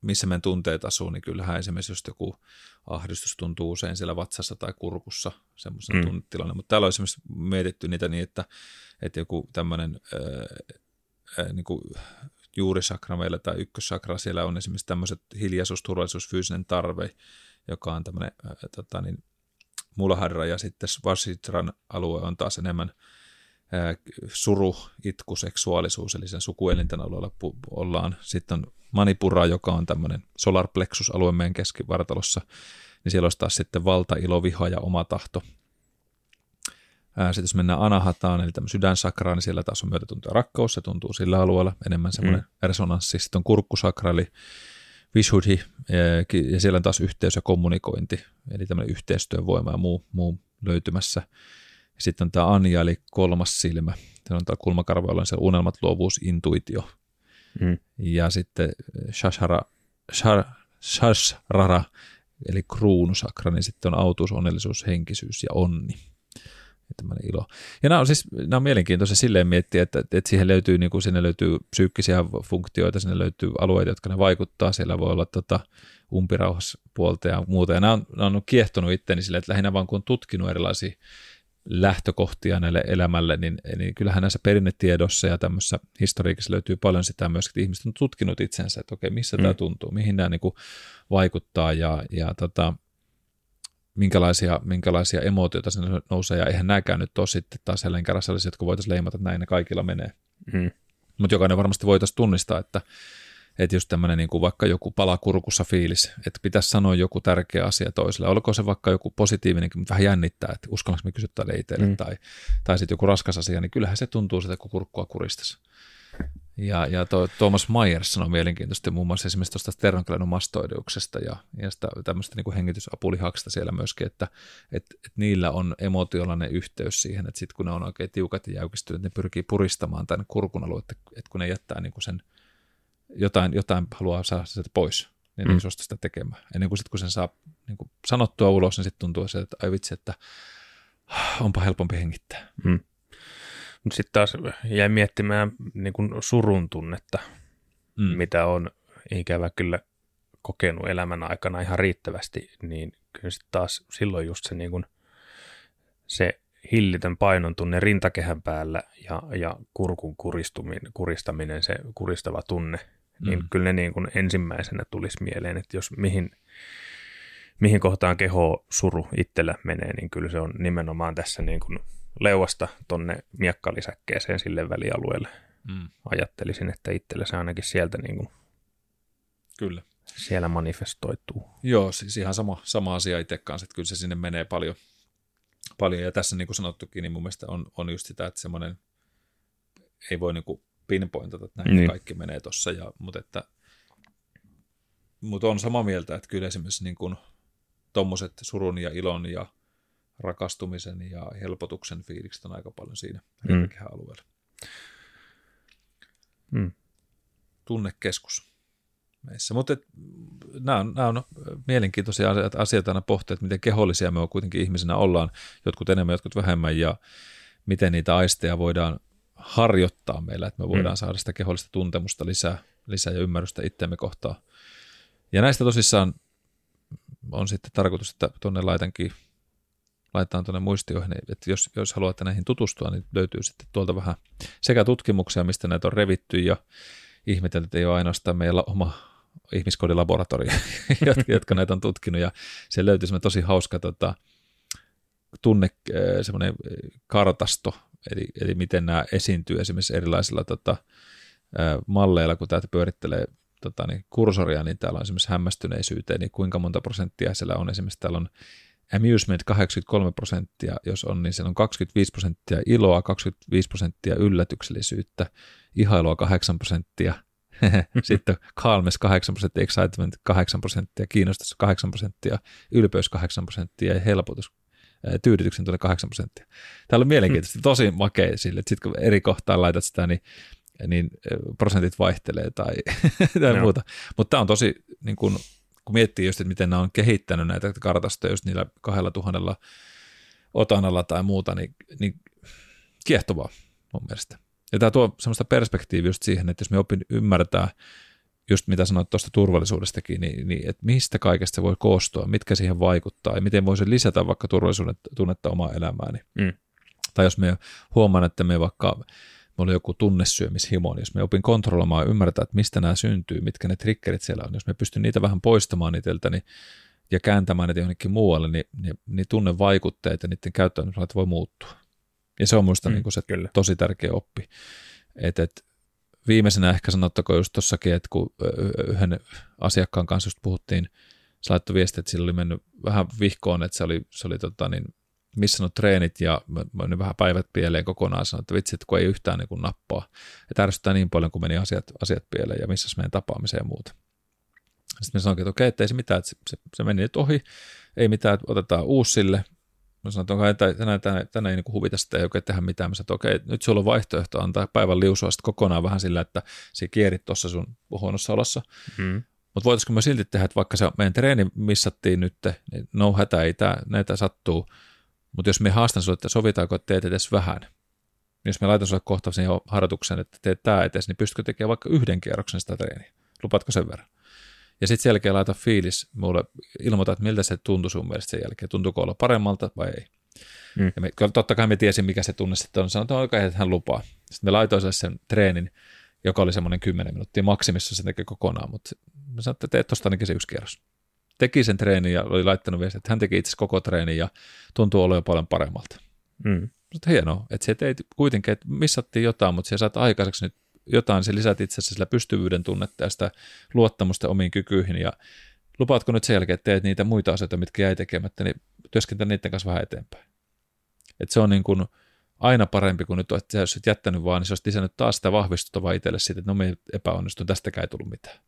missä meidän tunteet asuu, niin kyllähän esimerkiksi just joku ahdistus tuntuu usein siellä vatsassa tai kurkussa, semmoisen mm. tunnetilanne, mutta täällä on esimerkiksi mietitty niitä niin, että, että joku tämmöinen niin kuin juurisakra meillä tai ykkössakra, siellä on esimerkiksi tämmöiset hiljaisuus, turvallisuus, fyysinen tarve, joka on tämmöinen ää, tota, niin, mulahadra ja sitten Vasitran alue on taas enemmän suru, itku, seksuaalisuus, eli sen sukuelinten alueella pu- ollaan. Sitten on Manipura, joka on tämmöinen solar plexus-alue meidän keskivartalossa, niin siellä olisi taas sitten valta, ilo, viha ja oma tahto. Sitten jos mennään anahataan, eli tämmöinen sydänsakraan, niin siellä taas on myötätunto ja rakkaus, se tuntuu sillä alueella enemmän semmoinen mm. resonanssi. Sitten on kurkkusakra, eli Vishuddhi, ja siellä on taas yhteys ja kommunikointi, eli tämmöinen yhteistyövoima ja muu, muu löytymässä. Ja sitten on tämä Anja, eli kolmas silmä. Se on tämä kulmakarva, jolla on se unelmat, luovuus, intuitio. Mm. Ja sitten Shashara, shar, Shashrara, eli kruunusakra, niin sitten on autuus, onnellisuus, henkisyys ja onni tämmöinen ilo. Ja nämä on siis nämä on mielenkiintoisia silleen miettiä, että, että siihen löytyy, niin kuin sinne löytyy psyykkisiä funktioita, sinne löytyy alueita, jotka ne vaikuttaa, siellä voi olla tota, umpirauhaspuolta ja muuta. Ja nämä on, nämä on kiehtonut itseäni silleen, että lähinnä vaan kun on tutkinut erilaisia lähtökohtia näille elämälle, niin, niin kyllähän näissä perinnetiedossa ja tämmöisessä historiikissa löytyy paljon sitä myös, että ihmiset on tutkinut itsensä, että okei, missä mm. tämä tuntuu, mihin nämä niin kuin vaikuttaa ja, ja tota, minkälaisia, minkälaisia emootioita sinne nousee, ja eihän nämäkään nyt ole sitten taas jälleen kerran sellaisia, jotka voitaisiin leimata, että näin ne kaikilla menee. Mm. Mutta jokainen varmasti voitaisiin tunnistaa, että, että just tämmöinen niin kuin vaikka joku palakurkussa fiilis, että pitäisi sanoa joku tärkeä asia toiselle. Olkoon se vaikka joku positiivinen, mutta vähän jännittää, että uskallanko me kysyä tälle itselle, mm. tai, tai sitten joku raskas asia, niin kyllähän se tuntuu sitä, kun kurkkua kuristaisi. Ja, ja to, Thomas Myers sanoi mielenkiintoisesti muun muassa esimerkiksi tuosta sternokleinomastoideuksesta ja, ja sitä tämmöistä niin hengitysapulihaksista siellä myöskin, että et, et niillä on emotionaalinen yhteys siihen, että sitten kun ne on oikein tiukat ja jäykistyneet, ne pyrkii puristamaan tämän kurkun aluetta, että kun ne jättää niin kuin sen jotain, jotain haluaa saada sieltä pois, niin mm. ne suostu sitä tekemään. Ennen kuin sitten kun sen saa niin kuin sanottua ulos, niin sitten tuntuu se, että ai vitsi, että onpa helpompi hengittää. Mm. Sitten taas jäi miettimään niin kuin surun tunnetta, mm. mitä on ikävä kyllä kokenut elämän aikana ihan riittävästi, niin kyllä sitten taas silloin just se, niin kuin, se hillitön painon tunne rintakehän päällä ja, ja kurkun kuristaminen, se kuristava tunne, niin mm. niin kyllä ne niin kuin ensimmäisenä tulisi mieleen, että jos mihin, mihin kohtaan keho suru itsellä menee, niin kyllä se on nimenomaan tässä niin kuin leuasta tonne miekkalisäkkeeseen sille välialueelle. Mm. Ajattelisin, että itselle se ainakin sieltä niin kuin Kyllä. siellä manifestoituu. Joo, siis ihan sama, sama asia itse kanssa, että kyllä se sinne menee paljon. paljon. Ja tässä niin kuin sanottukin, niin mun mielestä on, on just sitä, että semmoinen ei voi niin kuin pinpointata, että näin niin. kaikki menee tuossa, mutta että mutta on samaa mieltä, että kyllä esimerkiksi niin kuin tommoset surun ja ilon ja rakastumisen ja helpotuksen fiilikset on aika paljon siinä mm. alueella. Mm. Tunnekeskus meissä. Mutta nämä on, nämä on mielenkiintoisia asioita aina pohtia, että miten kehollisia me on kuitenkin ihmisinä ollaan, jotkut enemmän, jotkut vähemmän, ja miten niitä aisteja voidaan harjoittaa meillä, että me mm. voidaan mm. saada sitä kehollista tuntemusta lisää, lisää ja ymmärrystä itseämme kohtaan. Ja näistä tosissaan on sitten tarkoitus, että tuonne laitankin laitetaan tuonne muistioihin, että jos, jos haluatte näihin tutustua, niin löytyy sitten tuolta vähän sekä tutkimuksia, mistä näitä on revitty ja ihmetelty, että ei ole ainoastaan meillä oma ihmiskodilaboratorio, jotka, jotka näitä on tutkinut ja se löytyy semmoinen tosi hauska tota, tunne, semmoinen kartasto, eli, eli miten nämä esiintyy esimerkiksi erilaisilla tota, malleilla, kun täältä pyörittelee tota, niin kursoria, niin täällä on esimerkiksi hämmästyneisyyteen, niin kuinka monta prosenttia siellä on. Esimerkiksi täällä on amusement 83 prosenttia, jos on, niin siellä on 25 prosenttia iloa, 25 prosenttia yllätyksellisyyttä, ihailua 8 prosenttia, sitten calmness 8 prosenttia, excitement 8 prosenttia, kiinnostus 8 prosenttia, ylpeys 8 prosenttia ja helpotus tyydytyksen tulee 8 prosenttia. Täällä on mielenkiintoista, tosi makea sille, että sitten kun eri kohtaan laitat sitä, niin niin prosentit vaihtelee tai, tai no. muuta. Mutta tämä on tosi, niin kun, kun miettii just, että miten nämä on kehittänyt näitä kartastoja just niillä kahdella tuhannella otanalla tai muuta, niin, niin kiehtovaa mun mielestä. Ja tämä tuo semmoista perspektiiviä just siihen, että jos me opin ymmärtää just mitä sanoit tuosta turvallisuudestakin, niin, niin että mistä kaikesta se voi koostua, mitkä siihen vaikuttaa ja miten voisi lisätä vaikka turvallisuuden tunnetta omaa elämääni. Mm. Tai jos me huomaan, että me vaikka mulla oli joku tunnesyömishimo, niin jos me opin kontrolloimaan ja ymmärtää, että mistä nämä syntyy, mitkä ne triggerit siellä on, jos me pystyn niitä vähän poistamaan itseltäni niin, ja kääntämään niitä johonkin muualle, niin, niin, niin tunnevaikutteet ja niiden käyttäytymiset voi muuttua. Ja se on minusta mm, niin se kyllä. tosi tärkeä oppi. Et, et, viimeisenä ehkä sanottakoon just tuossakin, että kun yhden asiakkaan kanssa just puhuttiin, se laittoi viesti, että sillä oli mennyt vähän vihkoon, että se oli, se oli tota, niin, missannut treenit ja mä vähän päivät pieleen kokonaan sanoin, että vitsi, että kun ei yhtään niin kuin nappaa. Että ärsyttää niin paljon, kun meni asiat, asiat pieleen ja missä meidän tapaamiseen ja muuta. Sitten mä sanoin, että okei, että ei se mitään, että se, se, se meni nyt ohi, ei mitään, että otetaan uusi sille. Mä sanoin, että onko tänään, tänään, tänään, tänään ei niin huvita sitä, ei oikein tehdä mitään. Mä sanoin, että okei, nyt sulla on vaihtoehto antaa päivän liusua sitten kokonaan vähän sillä, että se kierit tuossa sun huonossa olossa. Mm. Mutta voitaisiko me silti tehdä, että vaikka se meidän treeni missattiin nyt, niin no hätä, ei tää, näitä sattuu, mutta jos me haastan sinulle, että sovitaanko, että teet edes vähän, niin jos me laitan sinulle kohta sen harjoituksen, että teet tämä edes, niin pystytkö tekemään vaikka yhden kierroksen sitä treeniä? Lupaatko sen verran? Ja sitten sen jälkeen laita fiilis mulle, ilmoita, että miltä se tuntui sun mielestä sen jälkeen. Tuntuuko olla paremmalta vai ei? Mm. Ja me, totta kai me tiesin, mikä se tunne sitten on. Sanotaan oikein, että hän lupaa. Sitten me laitoin sen treenin, joka oli semmoinen 10 minuuttia maksimissa se tekee kokonaan, mutta me sanoin, että teet tuosta ainakin se yksi kierros teki sen treenin ja oli laittanut viestiä, että hän teki itse koko treenin ja tuntuu olevan paljon paremmalta. Mm. Mutta hienoa, että se teit kuitenkin, että missattiin jotain, mutta sä saat aikaiseksi nyt jotain, se lisät itse asiassa sillä pystyvyyden tunnetta ja sitä luottamusta omiin kykyihin ja lupaatko nyt sen jälkeen, että teet niitä muita asioita, mitkä jäi tekemättä, niin työskentele niiden kanssa vähän eteenpäin. Että se on niin kuin aina parempi kuin nyt, että sä olisit jättänyt vaan, niin se olisi lisännyt taas sitä vahvistuttavaa itselle siitä, että no me epäonnistun, tästäkään ei tullut mitään.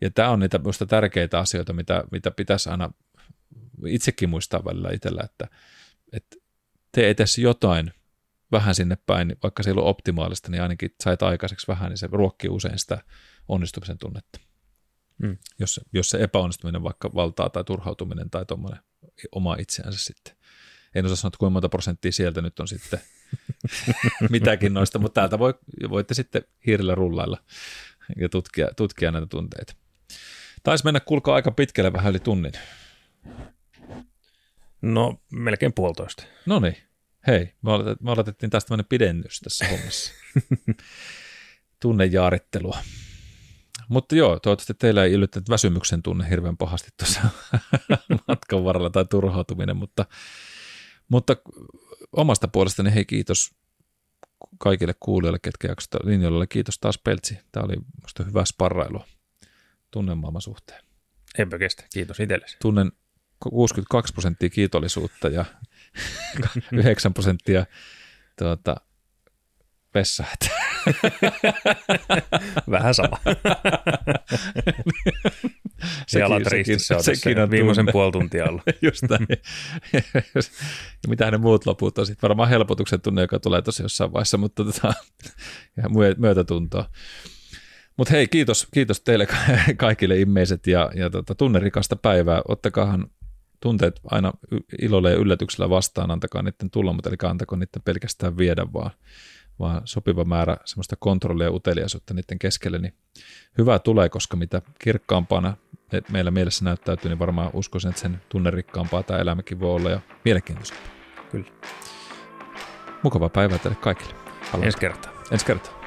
Ja tämä on niitä minusta tärkeitä asioita, mitä, mitä pitäisi aina itsekin muistaa välillä itsellä, että, että tee edes jotain vähän sinne päin, vaikka se ei ollut optimaalista, niin ainakin sait aikaiseksi vähän, niin se ruokkii usein sitä onnistumisen tunnetta. Mm. Jos, jos se epäonnistuminen vaikka valtaa tai turhautuminen tai tuommoinen oma itseänsä sitten. En osaa sanoa, että kuinka monta prosenttia sieltä nyt on sitten mitäkin noista, mutta täältä voi, voitte sitten hiirillä rullailla ja tutkia, tutkia näitä tunteita. Taisi mennä kulkaa aika pitkälle vähän yli tunnin. No, melkein puolitoista. No niin. Hei, me, oletet, me oletettiin tästä tämmöinen pidennys tässä hommassa. Tunnejaarittelua. Mutta joo, toivottavasti teillä ei yllättänyt väsymyksen tunne hirveän pahasti tuossa matkan varrella tai turhautuminen, mutta, mutta omasta puolestani hei kiitos kaikille kuulijoille, ketkä jaksoivat linjoilla. Kiitos taas Peltsi. Tämä oli minusta hyvä sparrailua tunnemaailman suhteen. Enpä kestä. Kiitos itsellesi. Tunnen 62 prosenttia kiitollisuutta ja 9 prosenttia tuota, pessaat. Vähän sama. Jalat ristissä sekin on viimeisen puoli tuntia ollut. Just näin. ja mitä ne muut loput on sitten varmaan helpotuksen tunne, joka tulee tosi jossain vaiheessa, mutta tota, ja myötätuntoa. Mutta hei, kiitos, kiitos teille kaikille immeiset ja, ja tota, tunnerikasta päivää. Ottakaahan tunteet aina ilolla ja yllätyksellä vastaan, antakaa niiden tulla, mutta eli antako niiden pelkästään viedä, vaan, vaan sopiva määrä semmoista kontrollia ja uteliaisuutta niiden keskelle, niin hyvää tulee, koska mitä kirkkaampana meillä mielessä näyttäytyy, niin varmaan uskoisin, että sen tunnerikkaampaa tämä elämäkin voi olla ja mielenkiintoisempaa. Kyllä. Mukavaa päivää teille kaikille. Haluan. Ensi kertaa. Ensi kertaa.